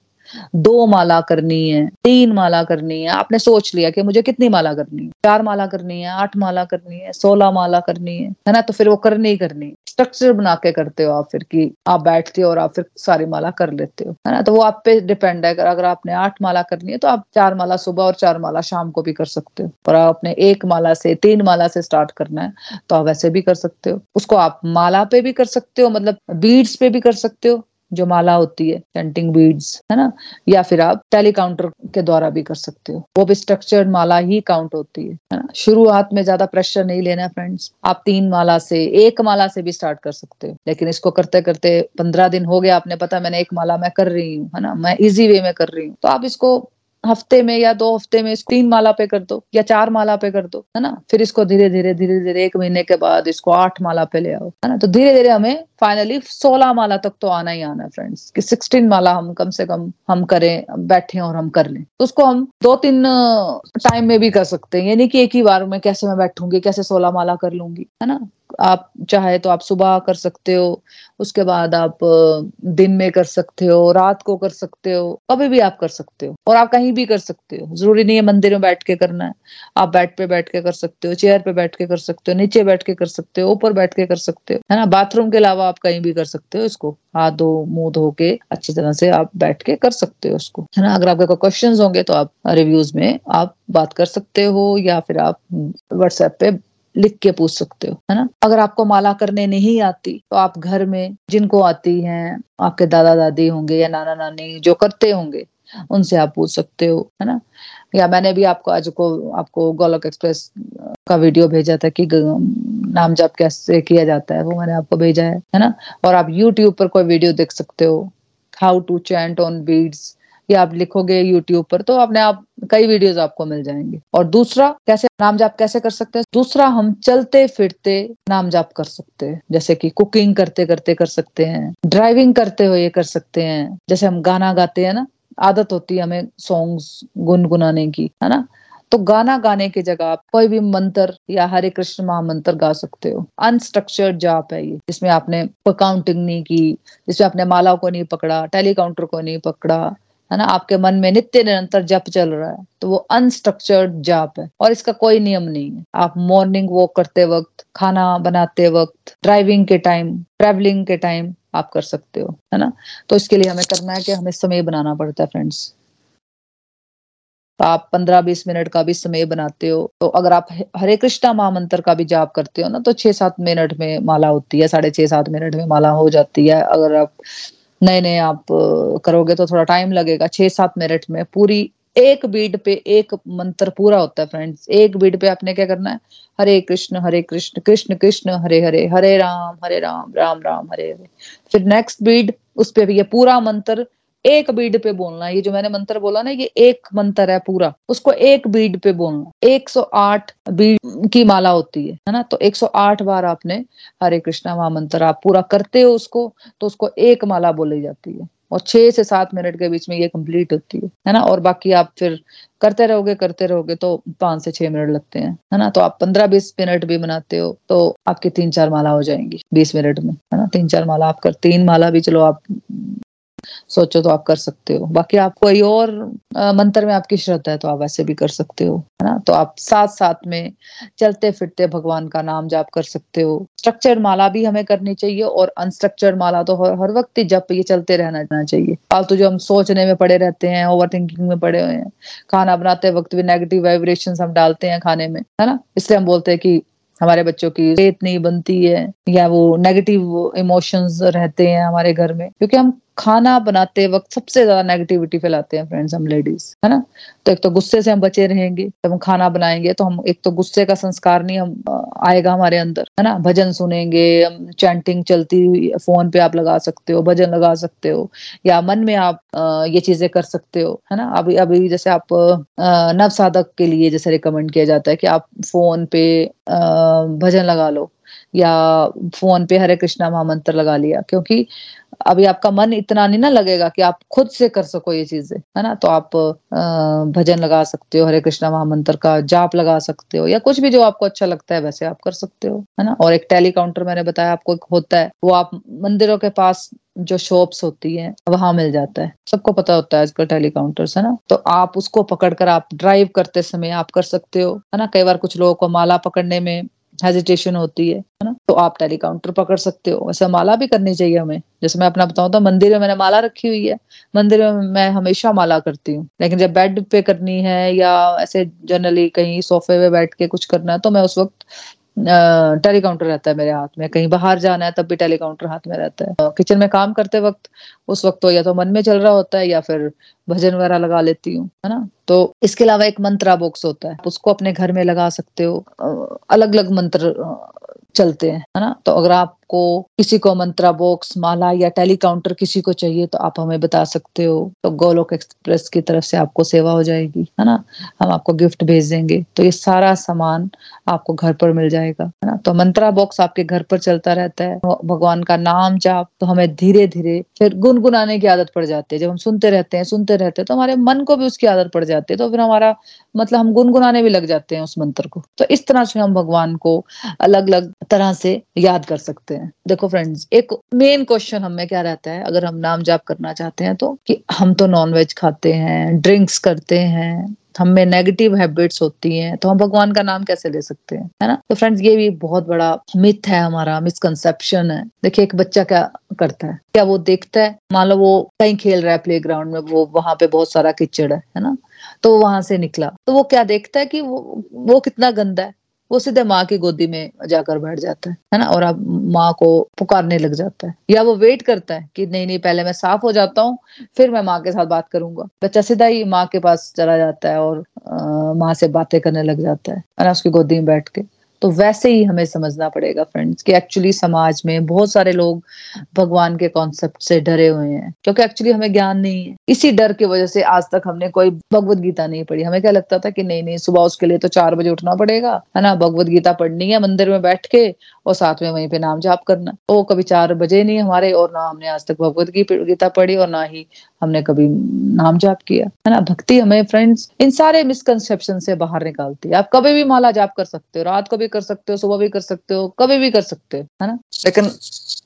दो माला करनी है, तीन माला करनी है। आपने सोच लिया कि मुझे कितनी माला करनी है? चार माला करनी है, आठ माला करनी है, सोलह माला करनी है है ना? तो फिर वो करनी ही। करनी स्ट्रक्चर बना के करते हो आप फिर कि आप बैठते हो और आप फिर सारी माला कर लेते हो, है ना? तो वो आप पे डिपेंड है। अगर आपने आठ माला करनी है तो आप चार माला सुबह और चार माला शाम को भी कर सकते हो। और आपने एक माला से, तीन माला से स्टार्ट करना है तो आप वैसे भी कर सकते हो। उसको आप माला पे भी कर सकते हो मतलब बीड्स पे भी कर सकते हो। जो माला होती है चैंटिंग बीड्स है ना? या फिर आप टेलीकाउंटर के द्वारा भी कर सकते हो। वो भी स्ट्रक्चर माला ही काउंट होती है है ना? शुरुआत में ज़्यादा प्रेशर नहीं लेना फ्रेंड्स आप तीन माला से, एक माला से भी स्टार्ट कर सकते हो। लेकिन इसको करते करते पंद्रह दिन हो गया, आपने पता मैंने एक माला मैं कर रही हूँ, है ना? मैं इजी वे में कर रही हूँ। तो आप इसको हफ़्ते में या दो हफ़्ते में तीन माला पे कर दो या चार माला पे कर दो, है ना? फिर इसको धीरे धीरे धीरे धीरे एक महीने के बाद इसको आठ माला पे ले आओ, है ना? तो धीरे धीरे हमें फाइनली सोलह माला तक तो आना ही आना है फ्रेंड्स कि सिक्सटीन माला हम कम से कम हम करें बैठे और हम कर लें। तो उसको हम दो तीन टाइम में भी कर सकते हैं। यानी कि एक ही बार में कैसे मैं बैठूँगी, कैसे सोलह माला कर लूँगी, है ना? आप चाहे तो आप सुबह कर सकते हो उसके बाद आप दिन में कर सकते हो रात को कर सकते हो कभी भी आप कर सकते हो और आप कहीं भी कर सकते हो ज़रूरी नहीं है मंदिर में बैठ के करना है आप बेड पे बैठ के कर सकते हो चेयर पे बैठ के कर सकते हो नीचे बैठ के कर सकते हो ऊपर बैठ के कर सकते हो है ना बाथरूम के अलावा आप कहीं भी कर सकते हो इसको हाथ धो मुँह धो के अच्छी तरह से आप बैठ के कर सकते हो उसको है ना अगर आपके कोई क्वेश्चन होंगे तो आप रिव्यूज़ में आप बात कर सकते हो या फिर आप व्हाट्सएप पे लिख के पूछ सकते हो, है ना? अगर आपको माला करने नहीं आती तो आप घर में जिनको आती हैं, आपके दादा दादी होंगे या नाना नानी जो करते होंगे, उनसे आप पूछ सकते हो, है ना? या मैंने भी आपको, आज को, आपको गोलक एक्सप्रेस का वीडियो भेजा था कि नाम जब कैसे किया जाता है, वो मैंने आपको भेजा है है ना? और आप यूट्यूब पर कोई वीडियो देख सकते हो how to chant on beads या आप लिखोगे यूट्यूब पर तो अपने आप, कई वीडियोस आपको मिल जाएँगे। और दूसरा, कैसे नाम जाप कैसे कर सकते हैं? दूसरा, हम चलते फिरते नाम जाप कर सकते हैं। जैसे कि कुकिंग करते करते कर सकते हैं ड्राइविंग करते हुए कर सकते हैं। जैसे हम गाना गाते हैं ना, आदत होती है हमें सॉन्ग्स गुनगुनाने की, है ना? तो गाना गाने की जगह आप कोई भी मंत्र या हरे कृष्ण महामंत्र गा सकते हो। अनस्ट्रक्चर्ड जाप है ये, जिसमें आपने काउंटिंग नहीं की, जिसमें आपने माला को नहीं पकड़ा टेलीकाउंटर को नहीं पकड़ा है ना? आपके मन में नित्य निरंतर जप चल रहा है तो वो अनस्ट्रक्चर्ड जाप है और इसका कोई नियम नहीं है। आप मॉर्निंग वॉक करते वक्त, खाना बनाते वक्त ड्राइविंग के टाइम ट्रेवलिंग के टाइम आप कर सकते हो, है ना? तो इसके लिए हमें करना है कि हमें समय बनाना पड़ता है फ्रेंड्स तो आप पंद्रह बीस मिनट का भी समय बनाते हो तो अगर आप हरे कृष्णा महामंत्र का भी जाप करते हो ना तो छह सात मिनट में माला होती है, साढ़े छह सात मिनट में माला हो जाती है। अगर आप नए नए आप करोगे तो थोड़ा टाइम लगेगा। छह सात मिनट में पूरी एक बीट पे एक मंत्र पूरा होता है फ्रेंड्स एक बीट पे आपने क्या करना है? हरे कृष्ण हरे कृष्ण कृष्ण कृष्ण, हरे हरे हरे राम हरे राम राम राम, हरे हरे। फिर नेक्स्ट बीट उस पर भी ये पूरा मंत्र एक बीड पे बोलना ये जो मैंने मंत्र बोला ना, ये एक मंत्र है पूरा। उसको एक बीड पे बोलना 108 बीड की माला होती है है ना? तो 108 बार आपने हरे कृष्णा महामंत्र आप पूरा करते हो उसको तो उसको एक माला बोली जाती है। और छह से सात मिनट के बीच में ये कंप्लीट होती है है ना? और बाकी आप फिर करते रहोगे करते रहोगे तो पाँच से छह मिनट लगते हैं, है ना? तो आप पंद्रह बीस मिनट भी बनाते हो तो आपकी तीन चार माला हो जाएँगी बीस मिनट में, है ना? तीन चार माला आप कर, तीन माला भी चलो आप सोचो तो आप कर सकते हो। बाकी आप कोई और मंत्र में आपकी श्रद्धा है तो आप वैसे भी कर सकते हो है ना? तो आप साथ साथ में चलते फिरते भगवान का नाम जाप कर सकते हो। स्ट्रक्चर्ड माला भी हमें करनी चाहिए और अनस्ट्रक्चर्ड माला तो हर, हर वक्त ही जप ये चलते रहना चाहिए। फालतू जो हम सोचने में पड़े रहते हैं ओवर थिंकिंग में पड़े हुए हैं खाना बनाते वक्त भी नेगेटिव वाइब्रेशन हम डालते हैं खाने में है ना? इसलिए हम बोलते हैं कि हमारे बच्चों की सेहत नहीं बनती है या वो नेगेटिव इमोशंस रहते हैं हमारे घर में क्योंकि हम खाना बनाते वक्त सबसे ज़्यादा नेगेटिविटी फैलाते हैं फ्रेंड्स हम लेडीज़ है ना? तो एक तो गुस्से से हम बचे रहेंगे, जब हम खाना बनाएँगे तो हम एक तो गुस्से का संस्कार नहीं हम आएगा हमारे अंदर, है ना? भजन सुनेंगे, हम चैंटिंग चलती हुई फ़ोन पे आप लगा सकते हो, भजन लगा सकते हो, या मन में आप ये चीज़ें कर सकते हो, है ना? अभी अभी जैसे आप नव साधक के लिए जैसे रिकमेंड किया जाता है कि आप फ़ोन पे भजन लगा लो, या फ़ोन पे हरे कृष्णा महामंत्र लगा लिया, क्योंकि अभी आपका मन इतना नहीं ना लगेगा कि आप खुद से कर सको ये चीज़ें, है ना? तो आप भजन लगा सकते हो, हरे कृष्णा महामंत्र का जाप लगा सकते हो, या कुछ भी जो आपको अच्छा लगता है, वैसे आप कर सकते हो, है ना? और एक टेली काउंटर मैंने बताया आपको होता है, वो आप मंदिरों के पास जो शॉप्स होती है, वहाँ मिल जाता है। सबको पता होता है आजकल टेली काउंटर्स है ना? तो आप उसको पकड़कर आप ड्राइव करते समय आप कर सकते हो, है ना? कई बार कुछ लोगों को माला पकड़ने में हेजिटेशन होती है ना? तो आप टेली काउंटर पकड़ सकते हो। वैसे माला भी करनी चाहिए हमें। जैसे मैं अपना बताऊँ तो मंदिर में मैंने माला रखी हुई है। मंदिर में मैं हमेशा माला करती हूँ। लेकिन जब बेड पे करनी है या ऐसे जनरली कहीं सोफे पे बैठ के कुछ करना है तो मैं उस वक्त टेली काउंटर रहता है मेरे हाथ में। कहीं बाहर जाना है, तब भी टेली काउंटर हाथ में रहता है। किचन में काम करते वक्त, उस वक्त तो या तो मन में चल रहा होता है या फिर भजन वगैरह लगा लेती हूँ, है ना? तो इसके अलावा एक मंत्रा बॉक्स होता है। उसको अपने घर में लगा सकते हो। अलग अलग मंत्र चलते हैं, है ना? तो अगर आपको किसी को मंत्रा बॉक्स माला या टेली काउंटर किसी को चाहिए तो आप हमें बता सकते हो। तो गोलोक एक्सप्रेस की तरफ़ से आपको सेवा हो जाएगी, है ना? हम आपको गिफ्ट भेज देंगे। तो ये सारा सामान आपको घर पर मिल जाएगा, है ना? तो मंत्रा बॉक्स आपके घर पर चलता रहता है। भगवान का नाम जाप तो हमें धीरे धीरे फिर गुनगुनाने की आदत पड़ जाती है। जब हम सुनते रहते हैं, सुनते रहते हैं तो हमारे मन को भी उसकी आदत पड़ जाती है। तो फिर हमारा मतलब हम गुनगुनाने भी लग जाते हैं उस मंत्र को। तो इस तरह से हम भगवान को अलग अलग तरह से याद कर सकते हैं। देखो फ्रेंड्स एक मेन क्वेश्चन हमें क्या रहता है? अगर हम नाम जाप करना चाहते हैं तो कि हम तो नॉन वेज खाते हैं ड्रिंक्स करते हैं, हमें नेगेटिव हैबिट्स होती हैं तो हम भगवान का नाम कैसे ले सकते हैं? है ना? तो फ्रेंड्स ये भी बहुत बड़ा मिथ है हमारा मिसकंसेप्शन है। देखिए, एक बच्चा क्या करता है? क्या वो देखता है? मान लो वो कहीं खेल रहा है प्ले में, वो वहाँ पे बहुत सारा किचड़ है है ना? तो वहाँ से निकला। तो वो क्या देखता है कि वो वो कितना गंदा है। वो सीधे माँ की गोदी में जाकर बैठ जाता है है ना? और अब माँ को पुकारने लग जाता है। या वो वेट करता है कि नहीं नहीं, पहले मैं साफ़ हो जाता हूँ, फिर मैं माँ के साथ बात करूँगा। बच्चा सीधा ही माँ के पास चला जाता है और माँ से बातें करने लग जाता है ना? उसकी गोदी में बैठ के। तो वैसे ही हमें समझना पड़ेगा फ्रेंड्स कि एक्चुअली समाज में बहुत सारे लोग भगवान के कॉन्सेप्ट से डरे हुए हैं, क्योंकि एक्चुअली हमें ज्ञान नहीं है। इसी डर की वजह से आज तक हमने कोई भगवत गीता नहीं पढ़ी। हमें क्या लगता था कि नहीं नहीं, सुबह उसके लिए तो चार बजे उठना पड़ेगा, है ना? भगवत गीता पढ़नी है, मंदिर में बैठ के और साथ में वहीं पे नाम जाप करना। वो कभी चार बजे नहीं हमारे, और ना हमने आज तक भगवत गीता पढ़ी, और ना ही हमने कभी नाम जाप किया, है ना? भक्ति हमें फ्रेंड्स इन सारे मिसकनसेप्शन से बाहर निकालती है। आप कभी भी माला जाप कर सकते हो, रात को भी कर सकते हो, सुबह भी कर सकते हो, कभी भी कर सकते हो, है ना? लेकिन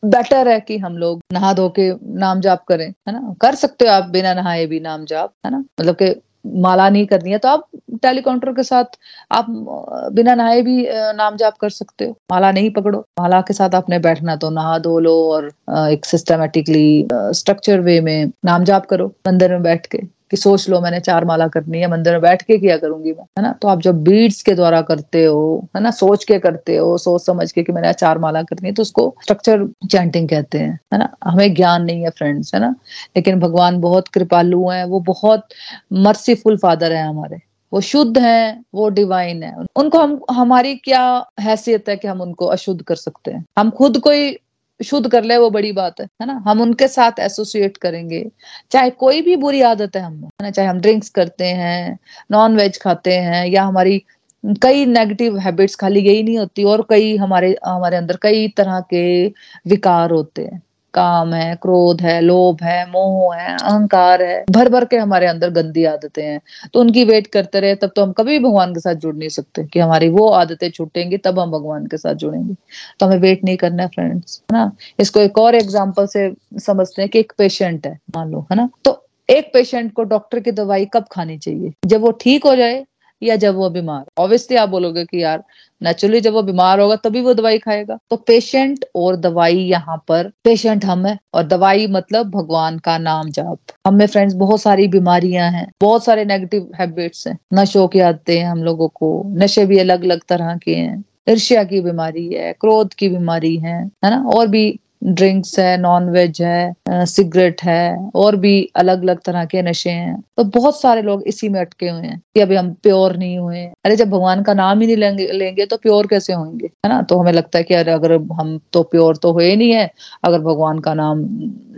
बेटर है कि हम लोग नहा धो के नाम जाप करें, है ना? कर सकते हो आप बिना नहाए भी नाम जाप, है ना? मतलब के माला नहीं करनी है तो आप टेलीकाउंटर के साथ आप बिना नहाए भी नाम जाप कर सकते हो। माला नहीं पकड़ो। माला के साथ आपने बैठना तो नहा धो लो और एक सिस्टमेटिकली स्ट्रक्चर वे में नाम जाप करो, मंदिर में बैठ के। कि सोच लो, मैंने चार माला करनी है, मंदिर में बैठ के किया करूँगी मैं, है ना? तो आप जब बीड्स के द्वारा करते हो, है ना? सोच के करते हो, सोच समझ के कि मैंने चार माला करनी है तो उसको स्ट्रक्चर चैंटिंग कहते हैं, है ना? हमें ज्ञान नहीं है फ्रेंड्स है ना? लेकिन भगवान बहुत कृपालु है, वो बहुत मर्सीफुल फादर है हमारे। वो शुद्ध हैं, वो डिवाइन है। उनको हम, हमारी क्या हैसियत है कि हम उनको अशुद्ध कर सकते हैं? हम खुद कोई शुद्ध कर ले, वो बड़ी बात है है ना? हम उनके साथ एसोसिएट करेंगे। चाहे कोई भी बुरी आदत है हम, है ना? चाहे हम ड्रिंक्स करते हैं नॉन वेज खाते हैं, या हमारी कई नेगेटिव हैबिट्स खाली यही नहीं होती, और कई हमारे हमारे अंदर कई तरह के विकार होते हैं। काम है, क्रोध है, लोभ है, मोह है, अहंकार है भर भर के हमारे अंदर गंदी आदतें हैं। तो उनकी वेट करते रहे, तब तो हम कभी भगवान के साथ जुड़ नहीं सकते कि हमारी वो आदतें छूटेंगी, तब हम भगवान के साथ जुड़ेंगे। तो हमें वेट नहीं करना है फ्रेंड्स है ना? इसको एक और एग्ज़ाम्पल से समझते हैं कि एक पेशेंट है, मान लो, है ना? तो एक पेशेंट को डॉक्टर की दवाई कब खानी चाहिए? जब वो ठीक हो जाए या जब वो बीमार ऑब्वियसली आप बोलोगे कि यार नेचुरली जब वो बीमार होगा तभी वो दवाई खाएगा। तो पेशेंट और दवाई यहाँ पर पेशेंट हम है और दवाई मतलब भगवान का नाम जाप। हमें फ्रेंड्स बहुत सारी बीमारियाँ हैं, बहुत सारे नेगेटिव हैबिट्स हैं। नशों की आदतें हैं हम लोगों को, नशे भी अलग अलग तरह के हैं। ईर्ष्या की बीमारी है, क्रोध की बीमारी है है ना? और भी ड्रिंक्स है नॉन वेज है सिगरेट है, और भी अलग अलग तरह के नशे हैं। तो बहुत सारे लोग इसी में अटके हुए हैं कि अभी हम प्योर नहीं हुए अरे जब भगवान का नाम ही नहीं लेंगे लेंगे तो प्योर कैसे होंगे, है ना? तो हमें लगता है कि अरे अगर हम तो प्योर तो हुए नहीं है, अगर भगवान का नाम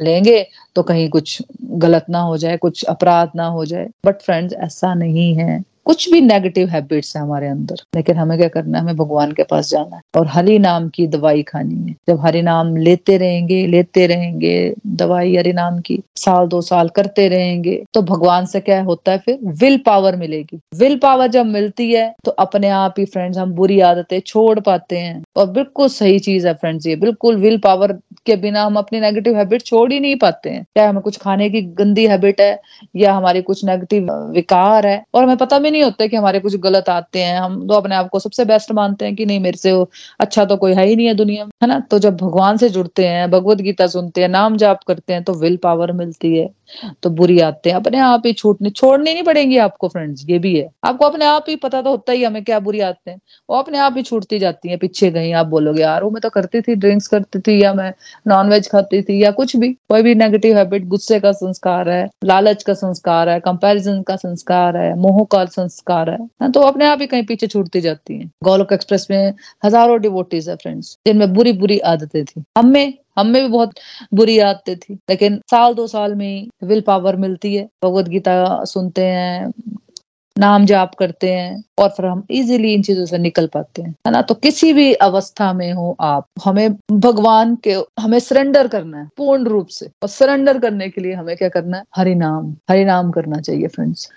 लेंगे तो कहीं कुछ गलत ना हो जाए, कुछ अपराध ना हो जाए। बट फ्रेंड्स ऐसा नहीं है। कुछ भी नेगेटिव हैबिट्स है हमारे अंदर। लेकिन हमें क्या करना है? हमें भगवान के पास जाना है। और हरि नाम की दवाई खानी है। जब हरि नाम लेते रहेंगे लेते रहेंगे, दवाई हरि नाम की, साल दो साल करते रहेंगे तो भगवान से क्या होता है फिर? विल पावर मिलेगी। विल पावर जब मिलती है तो अपने आप ही फ्रेंड्स हम बुरी आदतें छोड़ पाते हैं। और बिल्कुल सही चीज़ है फ्रेंड्स ये बिल्कुल विल पावर के बिना हम अपनी नेगेटिव हैबिट छोड़ ही नहीं पाते हैं। चाहे हमें कुछ खाने की गंदी हैबिट है, या हमारी कुछ नेगेटिव विकार है, और हमें पता भी नहीं होता कि हमारे कुछ गलत आते हैं। हम तो अपने आप को सबसे बेस्ट मानते हैं कि नहीं, मेरे से अच्छा तो कोई है ही नहीं है दुनिया में, है ना? तो जब भगवान से जुड़ते हैं, भगवत गीता सुनते हैं, नाम जाप करते हैं तो विल पावर मिलती है। तो बुरी आते हैं अपने आप ही छूटने, छोड़नी नहीं पड़ेंगी आपको फ्रेंड्स ये भी है। आपको अपने आप ही पता तो होता ही हमें क्या बुरी आते हैं वो अपने आप ही छूटती जाती है, पीछे गई आप बोलोगे, यार, वो मैं तो करती थी ड्रिंक्स करती थी, या मैं नॉनवेज खाती थी, या कुछ भी। कोई भी नेगेटिव हैबिट गुस्से का संस्कार है, लालच का संस्कार है कंपेरिजन का संस्कार है, मोह का है। हाँ, तो अपने आप ही कहीं पीछे छूटती जाती है। गोलोक एक्सप्रेस में हज़ारों डिवोटीज है फ्रेंड्स जिनमें बुरी बुरी आदतें थी। हमें हम में भी बहुत बुरी आदतें थी लेकिन साल दो साल में विल पावर मिलती है। भगवत गीता सुनते हैं नाम जाप करते हैं और फिर हम इजीली इन चीज़ों से निकल पाते हैं। है ना? तो किसी भी अवस्था में हो आप हमें भगवान के हमें सरेंडर करना है पूर्ण रूप से। और सरेंडर करने के लिए हमें क्या करना है? हरि नाम हरि नाम करना चाहिए फ्रेंड्स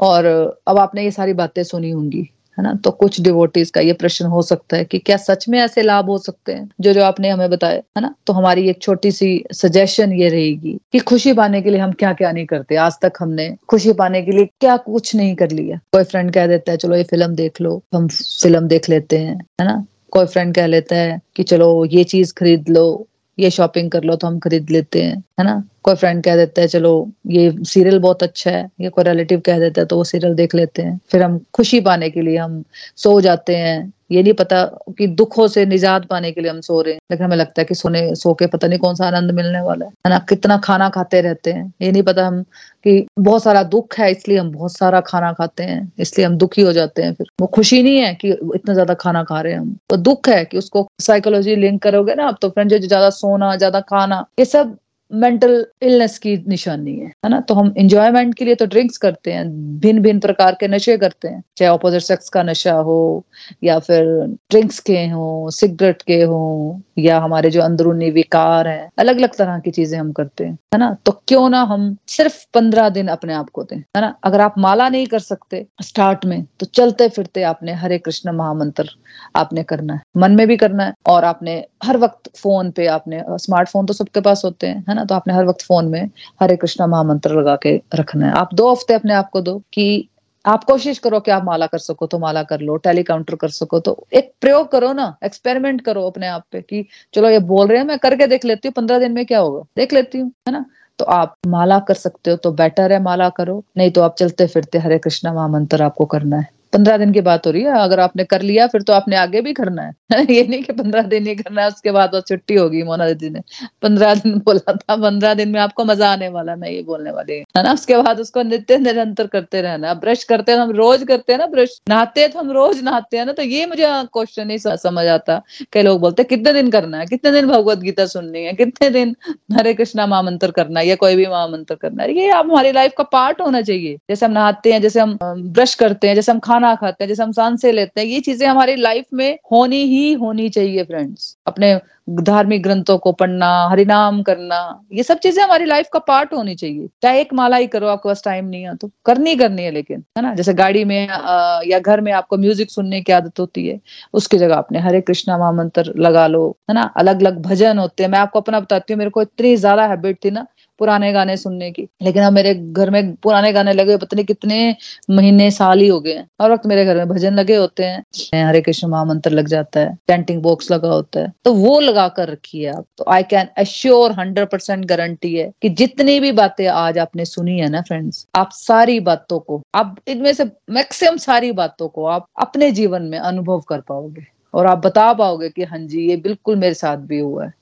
और अब आपने ये सारी बातें सुनी होंगी, है ना? तो कुछ डिवोटीज का ये प्रश्न हो सकता है कि क्या सच में ऐसे लाभ हो सकते हैं? जो जो आपने हमें बताया, है ना? तो हमारी एक छोटी सी सजेशन ये रहेगी कि खुशी पाने के लिए हम क्या क्या नहीं करते। आज तक हमने खुशी पाने के लिए क्या कुछ नहीं कर लिया। कोई फ्रेंड कह देता है, चलो ये फ़िल्म देख लो, हम फ़िल्म देख लेते हैं है ना? कोई फ्रेंड कह लेता है कि, चलो ये चीज़ खरीद लो, ये शॉपिंग कर लो तो हम खरीद लेते हैं है ना? कोई फ्रेंड कह देता है, चलो, ये सीरियल बहुत अच्छा है, या कोई रिलेटिव कह देता है तो वो सीरियल देख लेते हैं। फिर हम खुशी पाने के लिए हम सो जाते हैं। ये नहीं पता कि दुखों से निजात पाने के लिए हम सो रहे हैं, लेकिन हमें लगता है कि सोने, सो के पता नहीं कौन सा आनंद मिलने वाला है। ना? कितना खाना खाते रहते हैं। ये नहीं पता हम कि बहुत सारा दुख है, इसलिए हम बहुत सारा खाना खाते हैं, इसलिए हम दुखी हो जाते हैं फिर। वो खुशी नहीं है कि इतना ज़्यादा खाना खा रहे हैं हम। तो दुख है कि उसको साइकोलॉजी लिंक करोगे ना आप तो फ्रेंड जो ज़्यादा सोना, ज़्यादा खाना, ये सब मेंटल इलनेस की निशानी है है ना? तो हम इंजॉयमेंट के लिए तो ड्रिंक्स करते हैं भिन्न भिन्न प्रकार के नशे करते हैं। चाहे ऑपोजिट सेक्स का नशा हो, या फिर ड्रिंक्स के हो सिगरेट के हो, या हमारे जो अंदरूनी विकार हैं अलग अलग तरह की चीज़ें हम करते हैं, है ना? तो क्यों ना हम सिर्फ़ पंद्रह दिन अपने आप को दें, है ना? अगर आप माला नहीं कर सकते स्टार्ट में तो चलते फिरते आपने हरे कृष्ण महामंत्र आपने करना है। मन में भी करना है, और आपने हर वक्त फ़ोन पे आपने, स्मार्टफ़ोन तो सबके पास होते हैं, है ना तो आपने हर वक्त फ़ोन में हरे कृष्णा महामंत्र लगा के रखना है। आप दो हफ़्ते अपने आप को दो कि आप कोशिश करो कि आप माला कर सको तो माला कर लो टेलीकाउंटर कर सको तो एक प्रयोग करो ना, एक्सपेरिमेंट करो अपने आप पे कि चलो ये बोल रहे हैं, मैं करके देख लेती हूँ, पंद्रह दिन में क्या होगा? देख लेती हूँ, है ना? तो आप माला कर सकते हो तो बेटर है माला करो, नहीं तो आप चलते फिरते हरे कृष्णा महामंत्र आपको करना है। पंद्रह दिन की बात हो रही है। अगर आपने कर लिया, फिर तो आपने आगे भी करना है। ये नहीं कि पंद्रह दिन ही करना है, उसके बाद छुट्टी होगी मोना दीदी ने। पंद्रह दिन बोला था, पंद्रह दिन में आपको मज़ा आने वाला मैं ये बोलने वाली है। ना? उसके बाद उसको नित्य निरंतर करते रहना ब्रश करते हैं, हम रोज करते हैं ना ब्रश। नहाते हैं तो हम रोज नहाते हैं ना तो ये मुझे क्वेश्चन नहीं समझ आता। कई लोग बोलते हैं, कितने दिन करना है? कितने दिन भगवत गीता सुननी है? कितने दिन हरे कृष्णा महामंत्र करना है या कोई भी महामंत्र करना है? ये आप हमारी लाइफ का पार्ट होना चाहिए। जैसे हम नहाते हैं, जैसे हम ब्रश करते हैं, जैसे हम खाना खाते हैं जैसे हम साँसें लेते हैं ये चीज़ें हमारी लाइफ में होनी ही होनी चाहिए फ्रेंड्स अपने धार्मिक ग्रंथों को पढ़ना हरिनाम करना ये सब चीज़ें हमारी लाइफ का पार्ट होनी चाहिए। चाहे एक माला ही करो आपके पास टाइम नहीं है तो करनी करनी है लेकिन है ना? जैसे गाड़ी में आ, या घर में आपको म्यूज़िक सुनने की आदत होती है उसकी जगह आपने हरे कृष्णा महामंत्र लगा लो है ना? अलग अलग भजन होते हैं मैं आपको अपना बताती हूँ मेरे को इतनी ज़्यादा हैबिट थी ना पुराने गाने सुनने की। लेकिन अब मेरे घर में पुराने गाने लगे हुए, पता कितने महीने, साल ही हो गए हैं। हर वक्त मेरे घर में भजन लगे होते हैं। हरे कृष्ण महामंत्र लग जाता है टेंटिंग बॉक्स लगा होता है। तो वो लगा कर रखी है आप। तो I can assure hundred percent guarantee है कि जितनी भी बातें आज आपने सुनी है ना फ्रेंड्स आप सारी बातों को, आप इनमें से मैक्सिमम सारी बातों को आप अपने जीवन में अनुभव कर पाओगे। और आप बता पाओगे कि हाँ जी, ये बिल्कुल मेरे साथ भी हुआ है।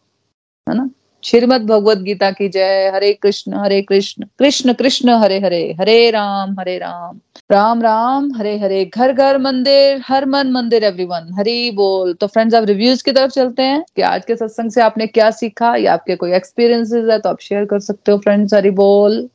है ना? श्रीमद भगवद गीता की जय। हरे कृष्ण हरे कृष्ण। कृष्ण कृष्ण, हरे हरे। हरे राम हरे राम। राम राम, हरे हरे। घर घर, मंदिर, हर मन, मंदिर एवरीवन हरी बोल। तो फ्रेंड्स आप रिव्यूज़ की तरफ़ चलते हैं कि आज के सत्संग से आपने क्या सीखा? या आपके कोई एक्सपीरियंसेस है तो आप शेयर कर सकते हो फ्रेंड्स हरी बोल।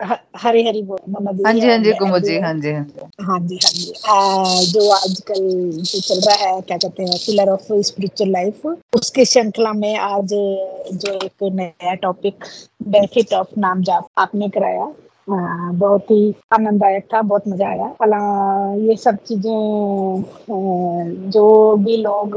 हरी हरी बोल हाँ जी हाँ जी कुमुद जी हाँ। जी हाँ जी। हाँ जी हाँ जी। आ, जो आजकल जो चल रहा है क्या कहते हैं पिलर ऑफ़ स्पिरिचुअल लाइफ उसके श्रृंखला में आज जो एक नया टॉपिक बेनिफिट ऑफ़ नाम जाप आपने कराया। आ, बहुत ही आनंददायक था बहुत मज़ा आया। अला ये सब चीज़ें जो भी लोग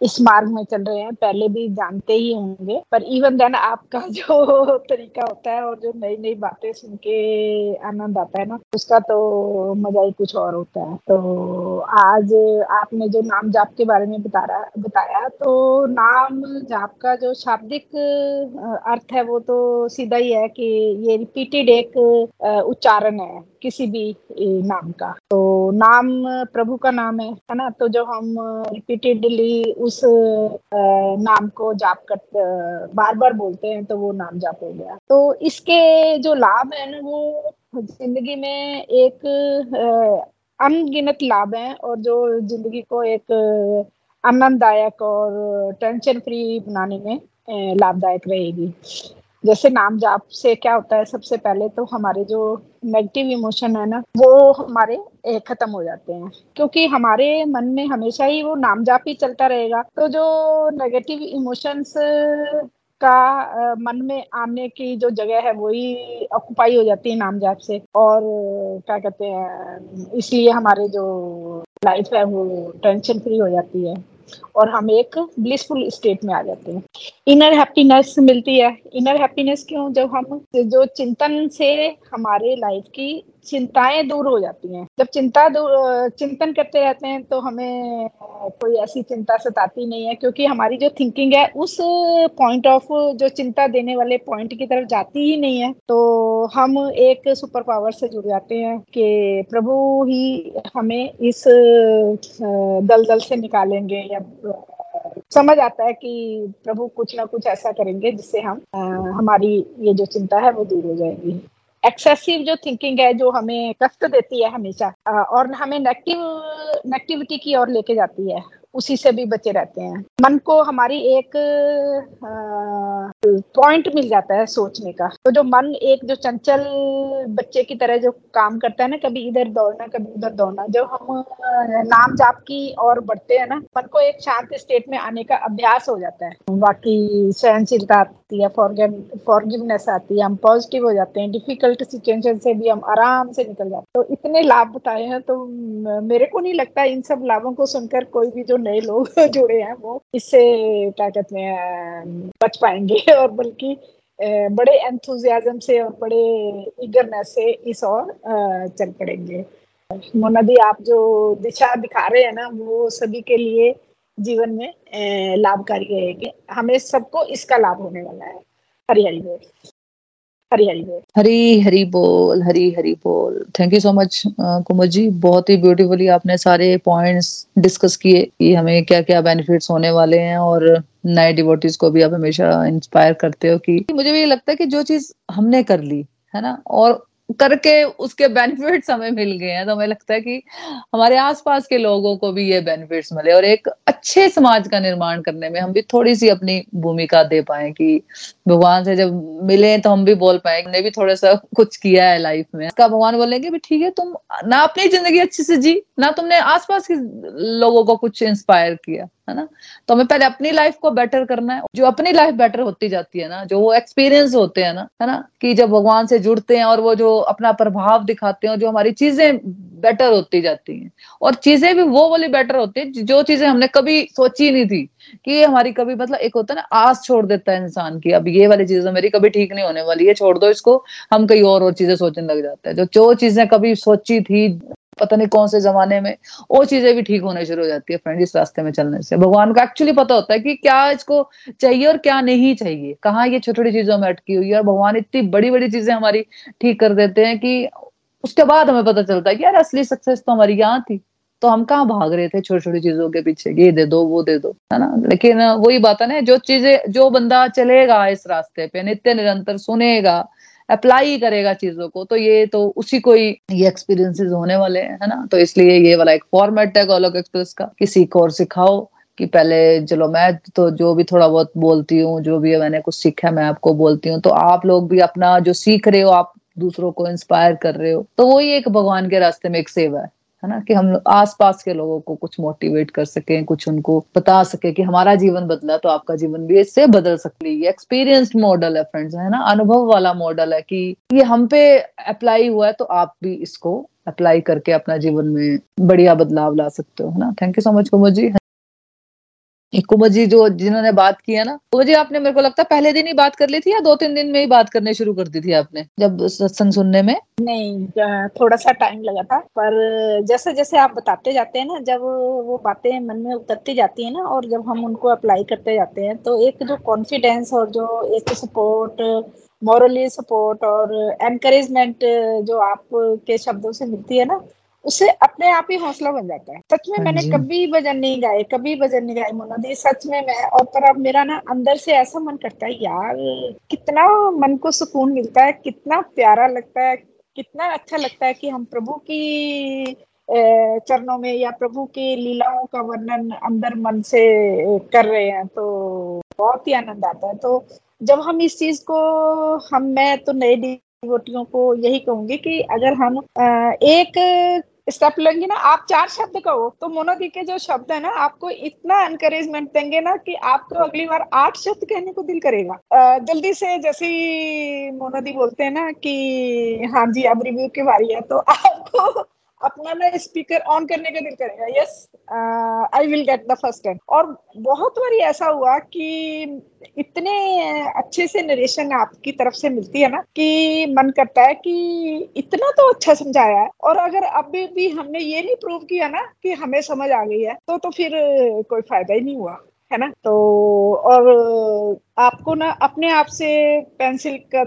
इस मार्ग में चल रहे हैं, पहले भी जानते ही होंगे, पर इवन देन आपका जो तरीका होता है और जो नई नई बातें सुन के आनंद आता है ना, उसका तो मज़ा ही कुछ और होता है। तो आज आपने जो नाम जाप के बारे में बता रहा बताया तो नाम जाप का जो शाब्दिक अर्थ है वो तो सीधा ही है कि ये रिपीटेड एक उच्चारण है। किसी भी नाम का। तो नाम, प्रभु का नाम है है ना? तो जो हम रिपीटेडली उस नाम को जाप कर बार बार बोलते हैं तो वो नाम जाप हो गया। तो इसके जो लाभ है ना, वो ज़िंदगी में एक अनगिनत लाभ है, और जो ज़िंदगी को एक आनंददायक और टेंशन फ्री बनाने में लाभदायक रहेगी। जैसे नाम जाप से क्या होता है सबसे पहले तो हमारे जो नेगेटिव इमोशन है ना, वो हमारे खत्म हो जाते हैं। क्योंकि हमारे मन में हमेशा ही वो नाम जाप ही चलता रहेगा। तो जो नेगेटिव इमोशंस का मन में आने की जो जगह है, वही ऑक्युपाई हो जाती है नाम जाप से। और क्या कहते हैं, इसलिए हमारे जो लाइफ है वो टेंशन फ्री हो जाती है। और हम एक ब्लिसफुल स्टेट में आ जाते हैं। इनर हैप्पीनेस मिलती है। इनर हैप्पीनेस क्यों? जब हम, जो चिंतन से हमारे लाइफ की चिंताएँ दूर हो जाती हैं। जब चिंता दूर, चिंतन करते रहते हैं तो हमें कोई ऐसी चिंता सताती नहीं है, क्योंकि हमारी जो थिंकिंग है, उस पॉइंट ऑफ़ जो चिंता देने वाले पॉइंट की तरफ़ जाती ही नहीं है। तो हम एक सुपर पावर से जुड़ जाते हैं कि प्रभु ही हमें इस दलदल से निकालेंगे या समझ आता है कि प्रभु कुछ ना कुछ ऐसा करेंगे जिससे हम आ, हमारी ये जो चिंता है वो दूर हो जाएगी। एक्सेसिव जो थिंकिंग है जो हमें कष्ट देती है हमेशा और हमें नेगेटिव नेगेटिविटी की ओर लेके जाती है उसी से भी बचे रहते हैं। मन को हमारी एक पॉइंट मिल जाता है सोचने का। तो जो मन एक, जो चंचल बच्चे की तरह जो काम करता है ना, कभी इधर दौड़ना, कभी उधर दौड़ना, जब हम नाम जाप की और बढ़ते हैं ना, मन को एक शांत स्टेट में आने का अभ्यास हो जाता है। बाकी सहनशीलता आती है फॉरगिवनेस आती है, हम पॉजिटिव हो जाते हैं डिफ़िकल्ट सिचुएशन से भी हम आराम से निकल जाते हैं। तो इतने लाभ बताए हैं तो मेरे को नहीं लगता इन सब लाभों को सुनकर कोई भी जो नए लोग जुड़े हैं, वो इससे क्या कहते हैं बच पाएँगे। और बल्कि बड़े एंथुजियाजम से और बड़े ईगरनेस से इस और चल पड़ेंगे। मोना दी, आप जो दिशा दिखा रहे हैं ना, वो सभी के लिए जीवन में लाभकारी रहेगी। हमें सबको इसका लाभ होने वाला है। हरियाली हरी बोल। हरी हरी बोल। हरी हरी बोल thank you so much Kumar ji. बहुत ही ब्यूटीफुली आपने सारे पॉइंट्स डिस्कस किए कि हमें क्या क्या बेनिफिट्स होने वाले हैं और नए डिवोटीज को भी आप हमेशा इंस्पायर करते हो कि मुझे भी ये लगता है कि जो चीज़ हमने कर ली, है ना? और करके उसके बेनिफिट्स हमें मिल गए हैं तो हमें लगता है कि हमारे आसपास के लोगों को भी ये बेनिफिट्स मिले और एक अच्छे समाज का निर्माण करने में हम भी थोड़ी सी अपनी भूमिका दे पाए कि भगवान से जब मिले तो हम भी बोल पाए हमने भी थोड़ा सा कुछ किया है लाइफ में। इसका भगवान बोलेंगे ठीक है, तुम ना अपनी ज़िंदगी अच्छी से जी, ना तुमने आसपास के लोगों को कुछ इंस्पायर किया। है ना? तो हमें पहले अपनी लाइफ को बेटर करना है। जो अपनी लाइफ बेटर होती जाती है ना, जो वो एक्सपीरियंस होते हैं ना, है ना? कि जब भगवान से जुड़ते हैं और वो जो अपना प्रभाव दिखाते हैं जो हमारी चीज़ें बेटर होती जाती हैं। और चीज़ें भी वो वाली बेटर होती है, जो चीज़ें हमने कभी सोची नहीं थी कि ये हमारी कभी मतलब एक होता है ना, आस छोड़ देता है इंसान की, अब ये वाली चीज़ें मेरी कभी ठीक नहीं होने वाली है छोड़ दो इसको, हम कई और और चीज़ें सोचने लग जाते हैं। जो जो चीज़ें कभी सोची थी पता नहीं कौन से जमाने में, वो चीज़ें भी ठीक होने शुरू हो जाती है फ्रेंड इस रास्ते में चलने से। भगवान को एक्चुअली पता होता है कि क्या इसको चाहिए और क्या नहीं चाहिए, कहाँ ये छोटी छोटी चीज़ों में अटकी हुई है और भगवान इतनी बड़ी बड़ी चीज़ें हमारी ठीक कर देते हैं कि उसके बाद हमें पता चलता है कि यार असली सक्सेस तो हमारी यहाँ थी तो हम कहाँ भाग रहे थे छोटी छोटी चीज़ों के पीछे ये दे दो, वो दे दो, है ना? लेकिन वही बात है ना, जो चीज़ें, जो बंदा चलेगा इस रास्ते पे, नित्य निरंतर सुनेगा अप्लाई करेगा चीज़ों को तो ये तो उसी को ही ये एक्सपीरियंसेस होने वाले हैं, है ना? तो इसलिए ये वाला एक फॉर्मेट है गोलोक एक्सप्रेस का। किसी सीखो और सिखाओ कि पहले चलो मैं तो जो भी थोड़ा बहुत बोलती हूँ, जो भी मैंने कुछ सीखा मैं आपको बोलती हूँ तो आप लोग भी अपना जो सीख रहे हो, आप दूसरों को इंस्पायर कर रहे हो तो वही एक भगवान के रास्ते में एक सेवा है। है ना, कि हम आसपास के लोगों को कुछ मोटिवेट कर सके, कुछ उनको बता सके कि हमारा जीवन बदला तो आपका जीवन भी इससे बदल सकती है। एक्सपीरियंस्ड मॉडल है फ्रेंड्स है ना? अनुभव वाला मॉडल है कि ये हम पे अप्लाई हुआ है तो आप भी इसको अप्लाई करके अपना जीवन में बढ़िया बदलाव ला सकते हो, है ना? Thank you so much Kumar ji Kumar ji जो जिन्होंने बात की है ना कुमर जी आपने मेरे को लगता है पहले दिन ही बात कर ली थी या दो तीन दिन में ही बात करने शुरू कर दी थी आपने, जब सत्संग सुनने में? नहीं थोड़ा सा टाइम लगा था, पर जैसे जैसे आप बताते जाते हैं ना, जब वो बातें मन में उतरती जाती है ना, और जब हम उनको अप्लाई करते जाते हैं तो एक जो कॉन्फिडेंस और जो एक सपोर्ट मॉरली सपोर्ट और एनकरेजमेंट जो आपके शब्दों से मिलती है ना उससे अपने आप ही हौसला बन जाता है। सच में हाँ मैंने कभी भजन नहीं गाए कभी भजन नहीं गाए मोना दी सच में मैं और पर अब मेरा ना अंदर से ऐसा मन करता है यार कितना मन को सुकून मिलता है कितना प्यारा लगता है कितना अच्छा लगता है कि हम प्रभु की चरणों में या प्रभु की लीलाओं का वर्णन अंदर मन से कर रहे हैं तो बहुत ही आनंद आता है। तो जब हम इस चीज़ को हम मैं तो नए डिवोटियों को यही कहूँगी कि अगर हम एक स्टेप लेंगे ना, आप चार शब्द कहो तो मोनोदी के जो शब्द है ना, आपको इतना एनकरेजमेंट देंगे ना कि आपको अगली बार आठ शब्द कहने को दिल करेगा। जल्दी से जैसे मोनोदी बोलते हैं ना कि हाँ जी, अब रिव्यू की बारी है तो आपको अपना ना स्पीकर ऑन करने का दिल करेगा। Yes I will get the first time और बहुत बार ऐसा हुआ कि इतने अच्छे से नरेशन आपकी तरफ़ से मिलती है ना, कि मन करता है कि इतना तो अच्छा समझाया है। और अगर अभी भी हमने ये नहीं प्रूव किया ना कि हमें समझ आ गई है तो तो फिर कोई फ़ायदा ही नहीं हुआ। है ना? तो और आपको ना अपने आप से पेंसिल का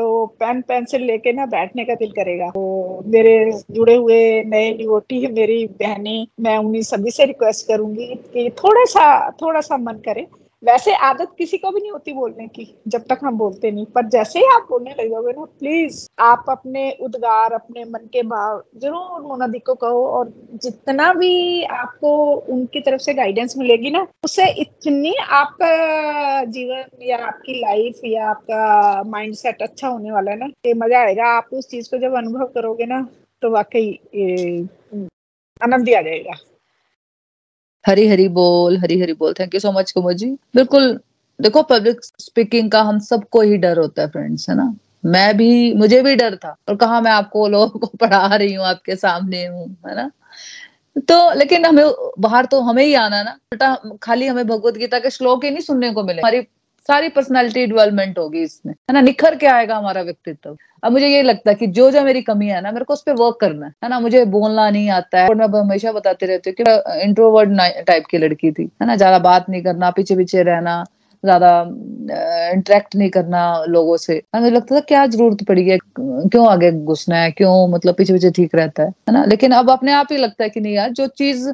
वो पेन, पेंसिल लेके ना बैठने का दिल करेगा। तो मेरे जुड़े हुए नए डिवोटी मेरी बहनें, मैं उन्हीं सभी से रिक्वेस्ट करूँगी कि थोड़ा सा थोड़ा सा मन करें। वैसे आदत किसी को भी नहीं होती बोलने की, जब तक हम बोलते नहीं। पर जैसे ही आप बोलने लगोगे ना प्लीज़ आप अपने उद्गार, अपने मन के भाव ज़रूर मोनादी को कहो और जितना भी आपको उनकी तरफ़ से गाइडेंस मिलेगी ना उससे इतनी आपका जीवन या आपकी लाइफ या आपका माइंड सेट अच्छा होने वाला है ना ये मज़ा आएगा। आप उस चीज़ को जब अनुभव करोगे ना तो वाकई आनंद ही आ जाएगा। हरी हरी बोल, हरी हरी बोल। Thank you so much Kumar ji बिल्कुल, देखो पब्लिक स्पीकिंग का हम सबको ही डर होता है फ्रेंड्स है ना? मैं भी, मुझे भी डर था। और कहा मैं आपको लोगों को पढ़ा रही हूँ, आपके सामने हूँ, है ना? तो लेकिन हमें, बाहर तो हमें ही आना ना। उल्टा, खाली हमें भगवत गीता के श्लोक ही नहीं सुनने को मिले। हमारी सारी पर्सनैलिटी डेवलपमेंट होगी इसमें। है ना? निखर के आएगा हमारा व्यक्तित्व। अब मुझे ये लगता है कि जो जो मेरी कमी है ना, मेरे को उस पर वर्क करना है। ना? मुझे बोलना नहीं आता है। और मैं हमेशा बताती रहती हूँ कि इंट्रोवर्ड टाइप की लड़की थी। है ना? ज़्यादा बात नहीं करना पीछे पीछे रहना। ज़्यादा इंटरेक्ट नहीं करना लोगों से। मुझे लगता था क्या ज़रूरत पड़ी है? क्यों आगे घुसना है? क्यों मतलब पीछे पीछे ठीक रहता है? है ना? लेकिन अब अपने आप ही लगता है कि नहीं यार, जो चीज़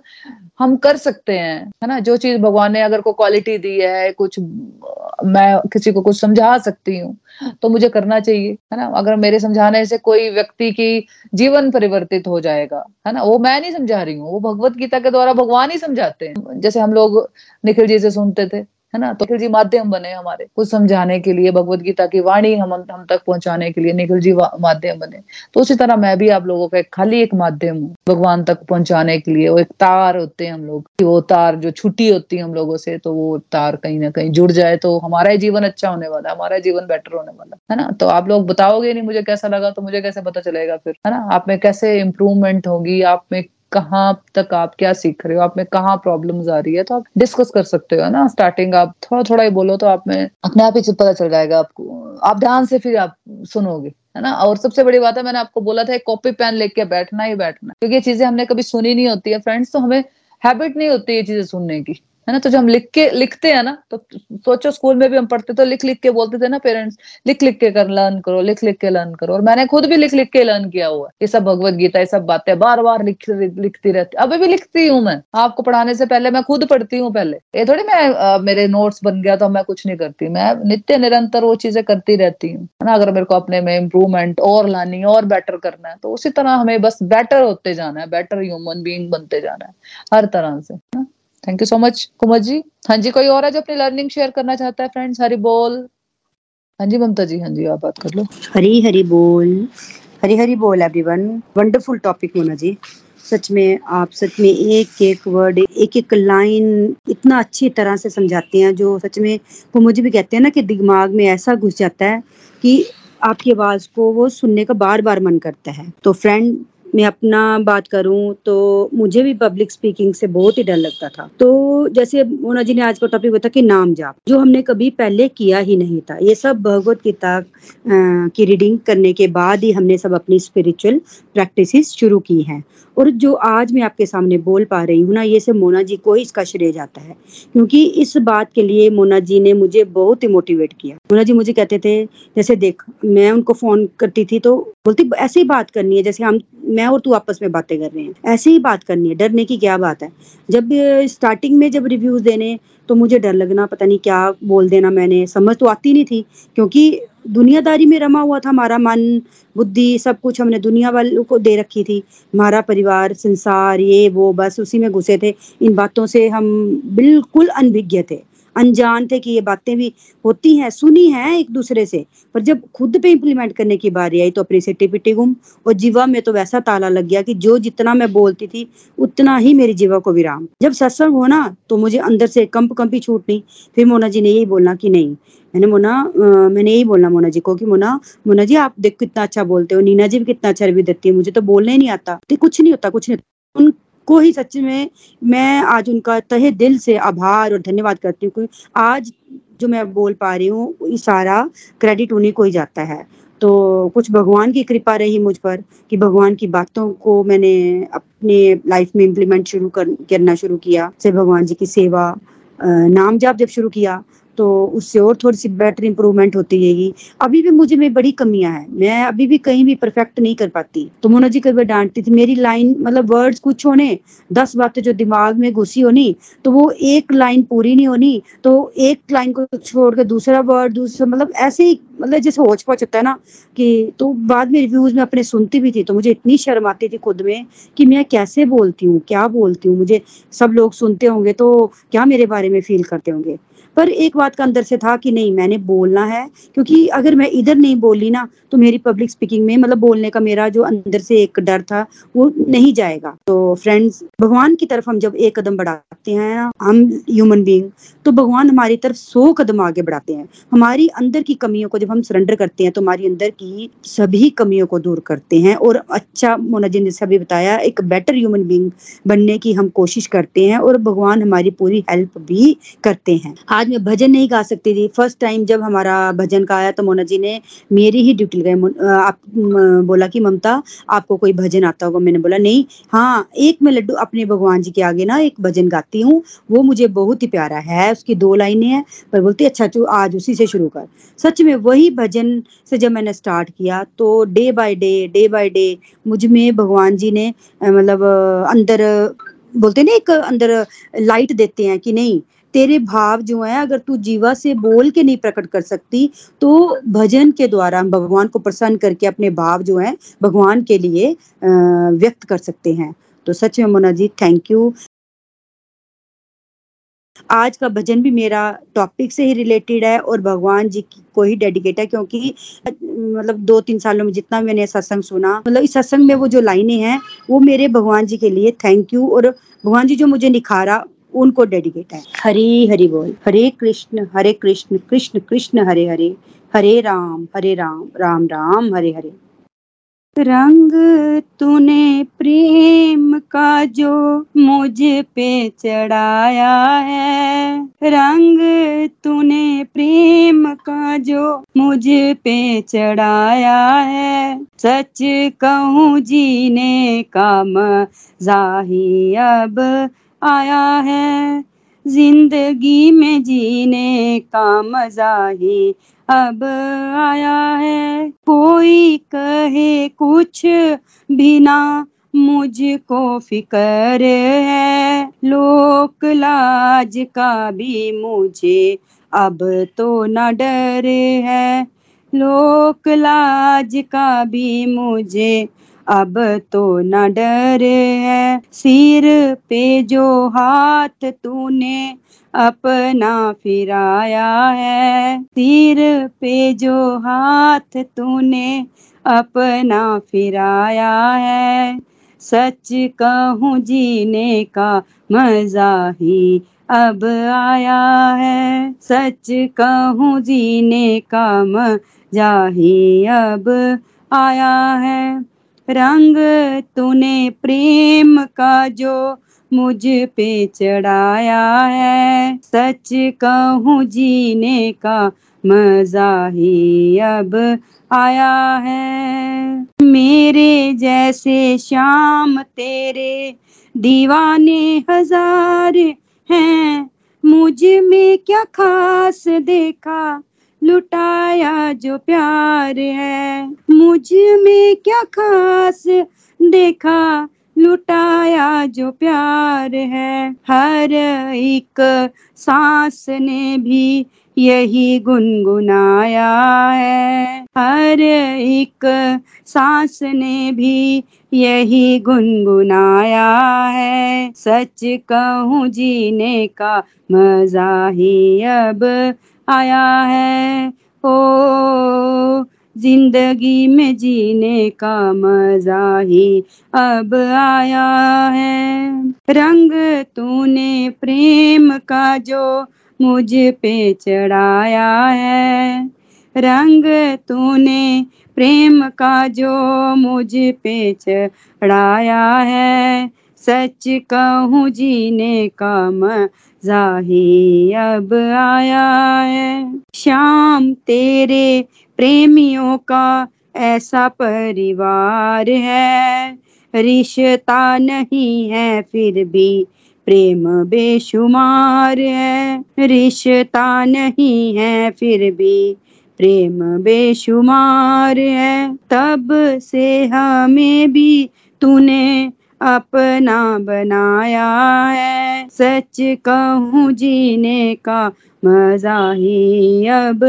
हम कर सकते हैं, है ना? जो चीज़ भगवान ने अगर को क्वालिटी दी है, कुछ, मैं किसी को कुछ समझा सकती हूँ तो मुझे करना चाहिए, है ना? अगर मेरे समझाने से कोई व्यक्ति की जीवन परिवर्तित हो जाएगा, है ना? वो मैं नहीं समझा रही हूँ, वो भगवत गीता के द्वारा भगवान ही समझाते हैं। जैसे हम लोग निखिल जी से सुनते थे है ना? तो निखिल जी माध्यम बने हमारे, कुछ समझाने के लिए भगवत गीता की वाणी हम हम तक पहुँचाने के लिए, निखिल जी माध्यम बने। तो उसी तरह मैं भी आप लोगों का एक खाली एक माध्यम हूँ, भगवान तक पहुँचाने के लिए। वो एक तार होते हैं हम लोग वो तार जो छुट्टी होती है हम लोगों से तो वो तार कहीं ना कहीं जुड़ जाए तो हमारा ही जीवन अच्छा होने वाला हमारा जीवन बेटर होने वाला है ना? तो आप लोग बताओगे नहीं मुझे कैसा लगा तो मुझे कैसे पता चलेगा फिर, है ना? आप में कैसे इम्प्रूवमेंट होगी, आप में कहाँ तक आप क्या सीख रहे हो? आप में कहाँ प्रॉब्लम आ रही है? तो आप डिस्कस कर सकते हो ना? स्टार्टिंग आप थोड़ा थोड़ा ही बोलो तो आप में अपने आप ही पता चल जाएगा आपको। आप ध्यान से फिर आप सुनोगे, है ना? और सबसे बड़ी बात है, मैंने आपको बोला था कॉपी पेन लेके बैठना ही बैठना क्योंकि ये चीज़ें हमने कभी सुनी नहीं होती है फ्रेंड्स तो हमें हैबिट नहीं होती ये चीज़ें सुनने की। है ना? तो जब हम लिख के लिखते हैं ना तो सोचो स्कूल में भी हम पढ़ते तो लिख लिख के बोलते थे ना पेरेंट्स लिख लिख के कर लर्न करो, लिख लिख के लर्न करो। और मैंने खुद भी लिख लिख के लर्न किया हुआ ये सब भगवत गीता, ये सब बातें बार बार लिख, लिखती रहती, अभी भी लिखती हूँ मैं। आपको पढ़ाने से पहले मैं खुद पढ़ती हूँ पहले। ये थोड़ी मैं मेरे नोट्स बन गया तो मैं कुछ नहीं करती। मैं नित्य निरंतर वो चीज़ें करती रहती हूँ। है ना? अगर मेरे को अपने में इम्प्रूवमेंट और लानी, और बेटर करना है तो उसी तरह हमें बस बेटर होते जाना है बेटर ह्यूमन बींग बनते जाना है, हर तरह से। ना? Thank you so much Kumar ji हाँ जी, कोई और है जो अपनी लर्निंग शेयर करना चाहता है फ्रेंड्स हरी बोल। हाँ जी, ममता जी हाँ जी, आप बात कर लो। हरी हरी बोल। हरी हरी बोल एवरीवन वंडरफुल टॉपिक होना जी। सच में आप सच में एक एक वर्ड एक एक लाइन इतना अच्छी तरह से समझाते हैं, जो सच में वो मुझे भी कहते हैं ना कि दिमाग में ऐसा घुस जाता है कि आपकी आवाज़ को वो सुनने का बार बार मन करता है। तो फ्रेंड मैं अपना बात करूँ तो मुझे भी पब्लिक स्पीकिंग से बहुत ही डर लगता था। तो जैसे मोना जी ने आज का टॉपिक बताया कि नाम जाप, जो हमने कभी पहले किया ही नहीं था। ये सब भगवत गीता की रीडिंग करने के बाद ही हमने सब अपनी स्पिरिचुअल प्रैक्टिस शुरू की हैं। और जो आज मैं आपके सामने बोल पा रही हूँ ना, ये से मोना जी को ही इसका श्रेय जाता है। क्योंकि इस बात के लिए मोना जी ने मुझे बहुत ही मोटिवेट किया। मोना जी मुझे कहते थे, जैसे देख, मैं उनको फ़ोन करती थी तो बोलती, ऐसे ही बात करनी है, जैसे हम, मैं और तू आपस में बातें कर रहे हैं। ऐसे ही बात करनी है, डरने की क्या बात है? जब स्टार्टिंग में जब रिव्यूज़ देने तो मुझे डर लगना, पता नहीं क्या बोल देना मैंने, समझ तो आती नहीं थी। क्योंकि दुनियादारी में रमा हुआ था हमारा मन, बुद्धि, सब कुछ हमने दुनिया वालों को दे रखी थी। हमारा परिवार, संसार, ये, वो, बस उसी में घुसे थे। इन बातों से हम बिल्कुल अनभिज्ञ थे। अनजान थे कि ये बातें भी होती हैं, सुनी हैं एक दूसरे से। पर जब खुद पे इम्प्लीमेंट करने की बारी आई तो अपनी सिटी पिटी गुम और जीवा में तो वैसा ताला लग गया कि जो जितना मैं बोलती थी, उतना ही मेरी जीवा को विराम। जब सत्संग हो ना तो मुझे अंदर से कंप कंपी छूटनी फिर मोना जी ने यही बोलना कि नहीं। मैंने मोना मैंने यही बोलना मोना जी को कि मोना मोना जी, आप देखो कितना अच्छा बोलते हो, नीना जी भी कितना अच्छा रिव्यू देती है, मुझे तो बोलने नहीं आता। तो कुछ नहीं होता, कुछ नहीं उन को ही सच में मैं आज उनका तहे दिल से आभार और धन्यवाद करती हूँ आज जो मैं बोल पा रही हूँ सारा क्रेडिट उन्हीं को ही जाता है। तो कुछ भगवान की कृपा रही मुझ पर कि भगवान की बातों को मैंने अपने लाइफ में इम्प्लीमेंट शुरू कर, करना शुरू किया। से भगवान जी की सेवा नाम जाप जब शुरू किया तो उससे और थोड़ी सी बेटर इंप्रूवमेंट होती रहेगी। अभी भी मुझे में बड़ी कमियाँ हैं। मैं अभी भी कहीं भी परफेक्ट नहीं कर पाती। तो मोना जी कभी डांटती थी, मेरी लाइन मतलब वर्ड्स कुछ होने, दस बातें जो दिमाग में घुसी होनी तो वो एक लाइन पूरी नहीं होनी तो एक लाइन को छोड़ के दूसरा वर्ड दूसरा मतलब ऐसे ही मतलब जैसे होच पच होता है ना, कि तो बाद में रिव्यूज़ में अपने सुनती भी थी तो मुझे इतनी शर्म आती थी खुद में, कि मैं कैसे बोलती हूँ, क्या बोलती हूँ? मुझे सब लोग सुनते होंगे तो क्या मेरे बारे में फील करते होंगे? पर एक बात का अंदर से था कि नहीं, मैंने बोलना है, क्योंकि अगर मैं इधर नहीं बोली ना तो मेरी पब्लिक स्पीकिंग में मतलब बोलने का मेरा जो अंदर से एक डर था, वो नहीं जाएगा। तो फ्रेंड्स भगवान की तरफ़ हम जब एक कदम बढ़ाते हैं हम ह्यूमन बींग तो भगवान हमारी तरफ़ सौ कदम आगे बढ़ाते हैं। हमारी अंदर की कमियों को जब हम सरेंडर करते हैं तो हमारी अंदर की सभी कमियों को दूर करते हैं। और अच्छा मोना जी ने सभी बताया, एक बेटर ह्यूमन बींग बनने की हम कोशिश करते हैं और भगवान हमारी पूरी हेल्प भी करते हैं। आज मैं भजन नहीं गा सकती थी। फ़र्स्ट टाइम जब हमारा भजन का आया तो मोना जी ने मेरी ही ड्यूटी लगाई। आप बोला कि, ममता, आपको कोई भजन आता होगा? मैंने बोला, नहीं हाँ एक मैं लड्डू अपने भगवान जी के आगे ना एक भजन गाती हूँ। वो मुझे बहुत ही प्यारा है, उसकी दो लाइनें हैं, पर बोलती अच्छा तू आज उसी से शुरू कर। सच में वही भजन से जब मैंने स्टार्ट किया तो day by day day by day मुझमें भगवान जी ने मतलब अंदर, बोलते ना, एक अंदर लाइट देते हैं कि नहीं, तेरे भाव जो है, अगर तू जीवा से बोल के नहीं प्रकट कर सकती तो भजन के द्वारा हम भगवान को प्रसन्न करके अपने भाव जो है, भगवान के लिए व्यक्त कर सकते हैं। तो सच में मोना जी थैंक यू आज का भजन भी मेरा टॉपिक से ही रिलेटेड है और भगवान जी को ही डेडिकेट है क्योंकि मतलब दो तीन सालों में जितना मैंने सत्संग सुना मतलब इस सत्संग में वो जो लाइनें हैं, वो मेरे भगवान जी के लिए थैंक यू और भगवान जी जो मुझे निखारा, उनको डेडिकेट है। हरी हरि बोल। हरे कृष्ण हरे कृष्ण कृष्ण कृष्ण, हरे हरे। हरे राम हरे राम राम राम, हरे हरे। रंग तूने प्रेम का जो मुझ पे चढ़ाया है। रंग तूने प्रेम का जो मुझ पे चढ़ाया है। सच कहूँ जीने का मज़ा ही अब आया है। ज़िंदगी में जीने का मज़ा ही अब आया है। कोई कहे कुछ भी ना, मुझको फिकर है। लोक लाज का भी मुझे अब तो न डर है। लोक लाज का भी मुझे अब तो न डर है। सिर पे जो हाथ तूने अपना फिराया है, सिर पे जो हाथ तूने अपना फिराया है। सच कहूँ जीने का मज़ा ही अब आया है। सच कहूँ जीने का मज़ा ही अब आया है। रंग तूने प्रेम का जो मुझ पे चढ़ाया है। सच कहूँ जीने का मज़ा ही अब आया है। मेरे जैसे शाम तेरे दीवाने हज़ार हैं। मुझमें क्या खास देखा लुटाया जो प्यार है। मुझमें क्या खास देखा? लुटाया जो प्यार है। हर एक सांस ने भी यही गुनगुनाया है। हर एक सांस ने भी यही गुनगुनाया है। सच कहूँ, जीने का मज़ा ही अब आया है। ओ, ज़िंदगी में जीने का मज़ा ही अब आया है। रंग तूने प्रेम का जो मुझ पे चढ़ाया है। रंग तूने प्रेम का जो मुझ पे चढ़ाया है। सच कहूँ जीने का मज़ा ही अब आया है। शाम तेरे प्रेमियों का ऐसा परिवार है। रिश्ता नहीं है, फिर भी प्रेम बेशुमार है। रिश्ता नहीं है, फिर भी प्रेम बेशुमार है। तब से हमें भी तूने अपना बनाया है। सच कहूँ, जीने का मज़ा ही अब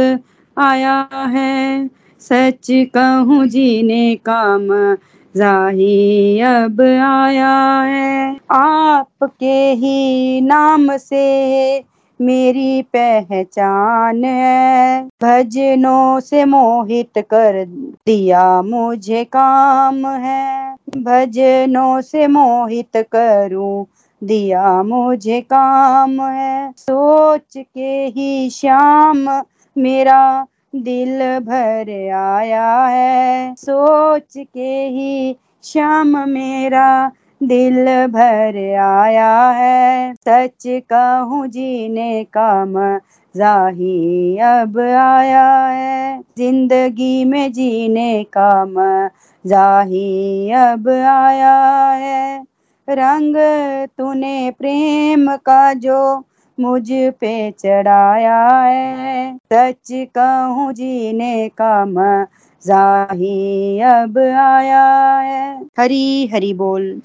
आया है। सच कहूँ, जीने का मज़ा ही अब आया है। आपके ही नाम से मेरी पहचान है। भजनों से मोहित कर दिया मुझे काम है। भजनों से मोहित करूँ, दिया मुझे काम है। सोच के ही श्याम, मेरा दिल भर आया है। सोच के ही श्याम, मेरा दिल भर आया है। सच कहूँ, जीने का मज़ा ही अब आया है। ज़िंदगी में जीने का मज़ा ही अब आया है। रंग तूने प्रेम का जो मुझ पे चढ़ाया है। सच कहूँ, जीने का मज़ा ही अब आया है। हरी हरी बोल।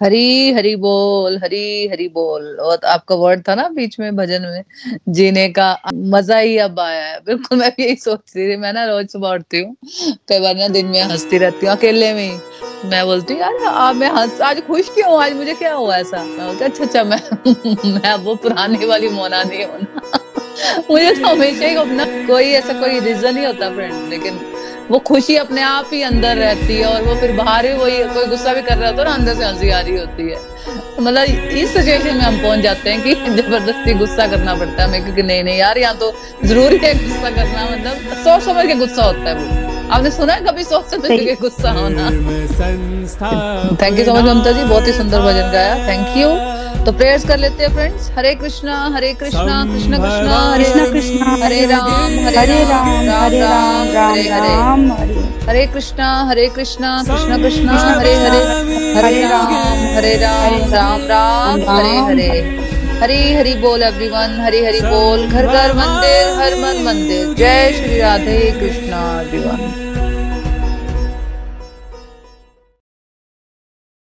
हरी हरी बोल, हरी हरी बोल। और आपका वर्ड था ना बीच में, भजन में, जीने का मज़ा ही अब आया है। बिल्कुल, मैं भी यही सोचती थी मैं ना रोज सुबह उठती हूँ, कई बार ना दिन में हंसती रहती हूँ, अकेले में मैं बोलती यार आज मैं हंस, आज खुश क्यों हूँ? आज मुझे क्या हुआ ऐसा? मैं बोलती अच्छा अच्छा मैं मैं वो पुराने वाली मोना नहीं हूँ ना। मुझे तो हमेशा ही अपना कोई ऐसा कोई रीजन ही होता फ्रेंड लेकिन वो खुशी अपने आप ही अंदर रहती है और वो फिर बाहर ही वही कोई गुस्सा भी कर रहा होता है ना, अंदर से हँसी आ रही होती है। मतलब इस सिचुएशन में हम पहुँच जाते हैं कि ज़बरदस्ती गुस्सा करना पड़ता है हमें, क्योंकि नहीं नहीं यार यहाँ तो ज़रूरी है गुस्सा करना मतलब सोच समझ के गुस्सा होता है वो। आपने सुना है कभी सोच समझ के गुस्सा होना? Thank you so much Mamta ji बहुत ही सुंदर भजन गाया। थैंक यू तो प्रेयर्स कर लेते हैं फ्रेंड्स हरे कृष्णा हरे कृष्णा कृष्ण कृष्णा। हरे कृष्ण कृष्ण हरे राम हरे राम राम राम हरे हरे हरे। कृष्णा हरे कृष्णा कृष्ण कृष्णा हरे हरे। हरे राम हरे राम राम राम हरे हरे। हरी हरी बोल एवरीवन हरी हरी बोल, घर घर मंदिर, हर मन मंदिर। जय श्री राधे कृष्णा एवरीवन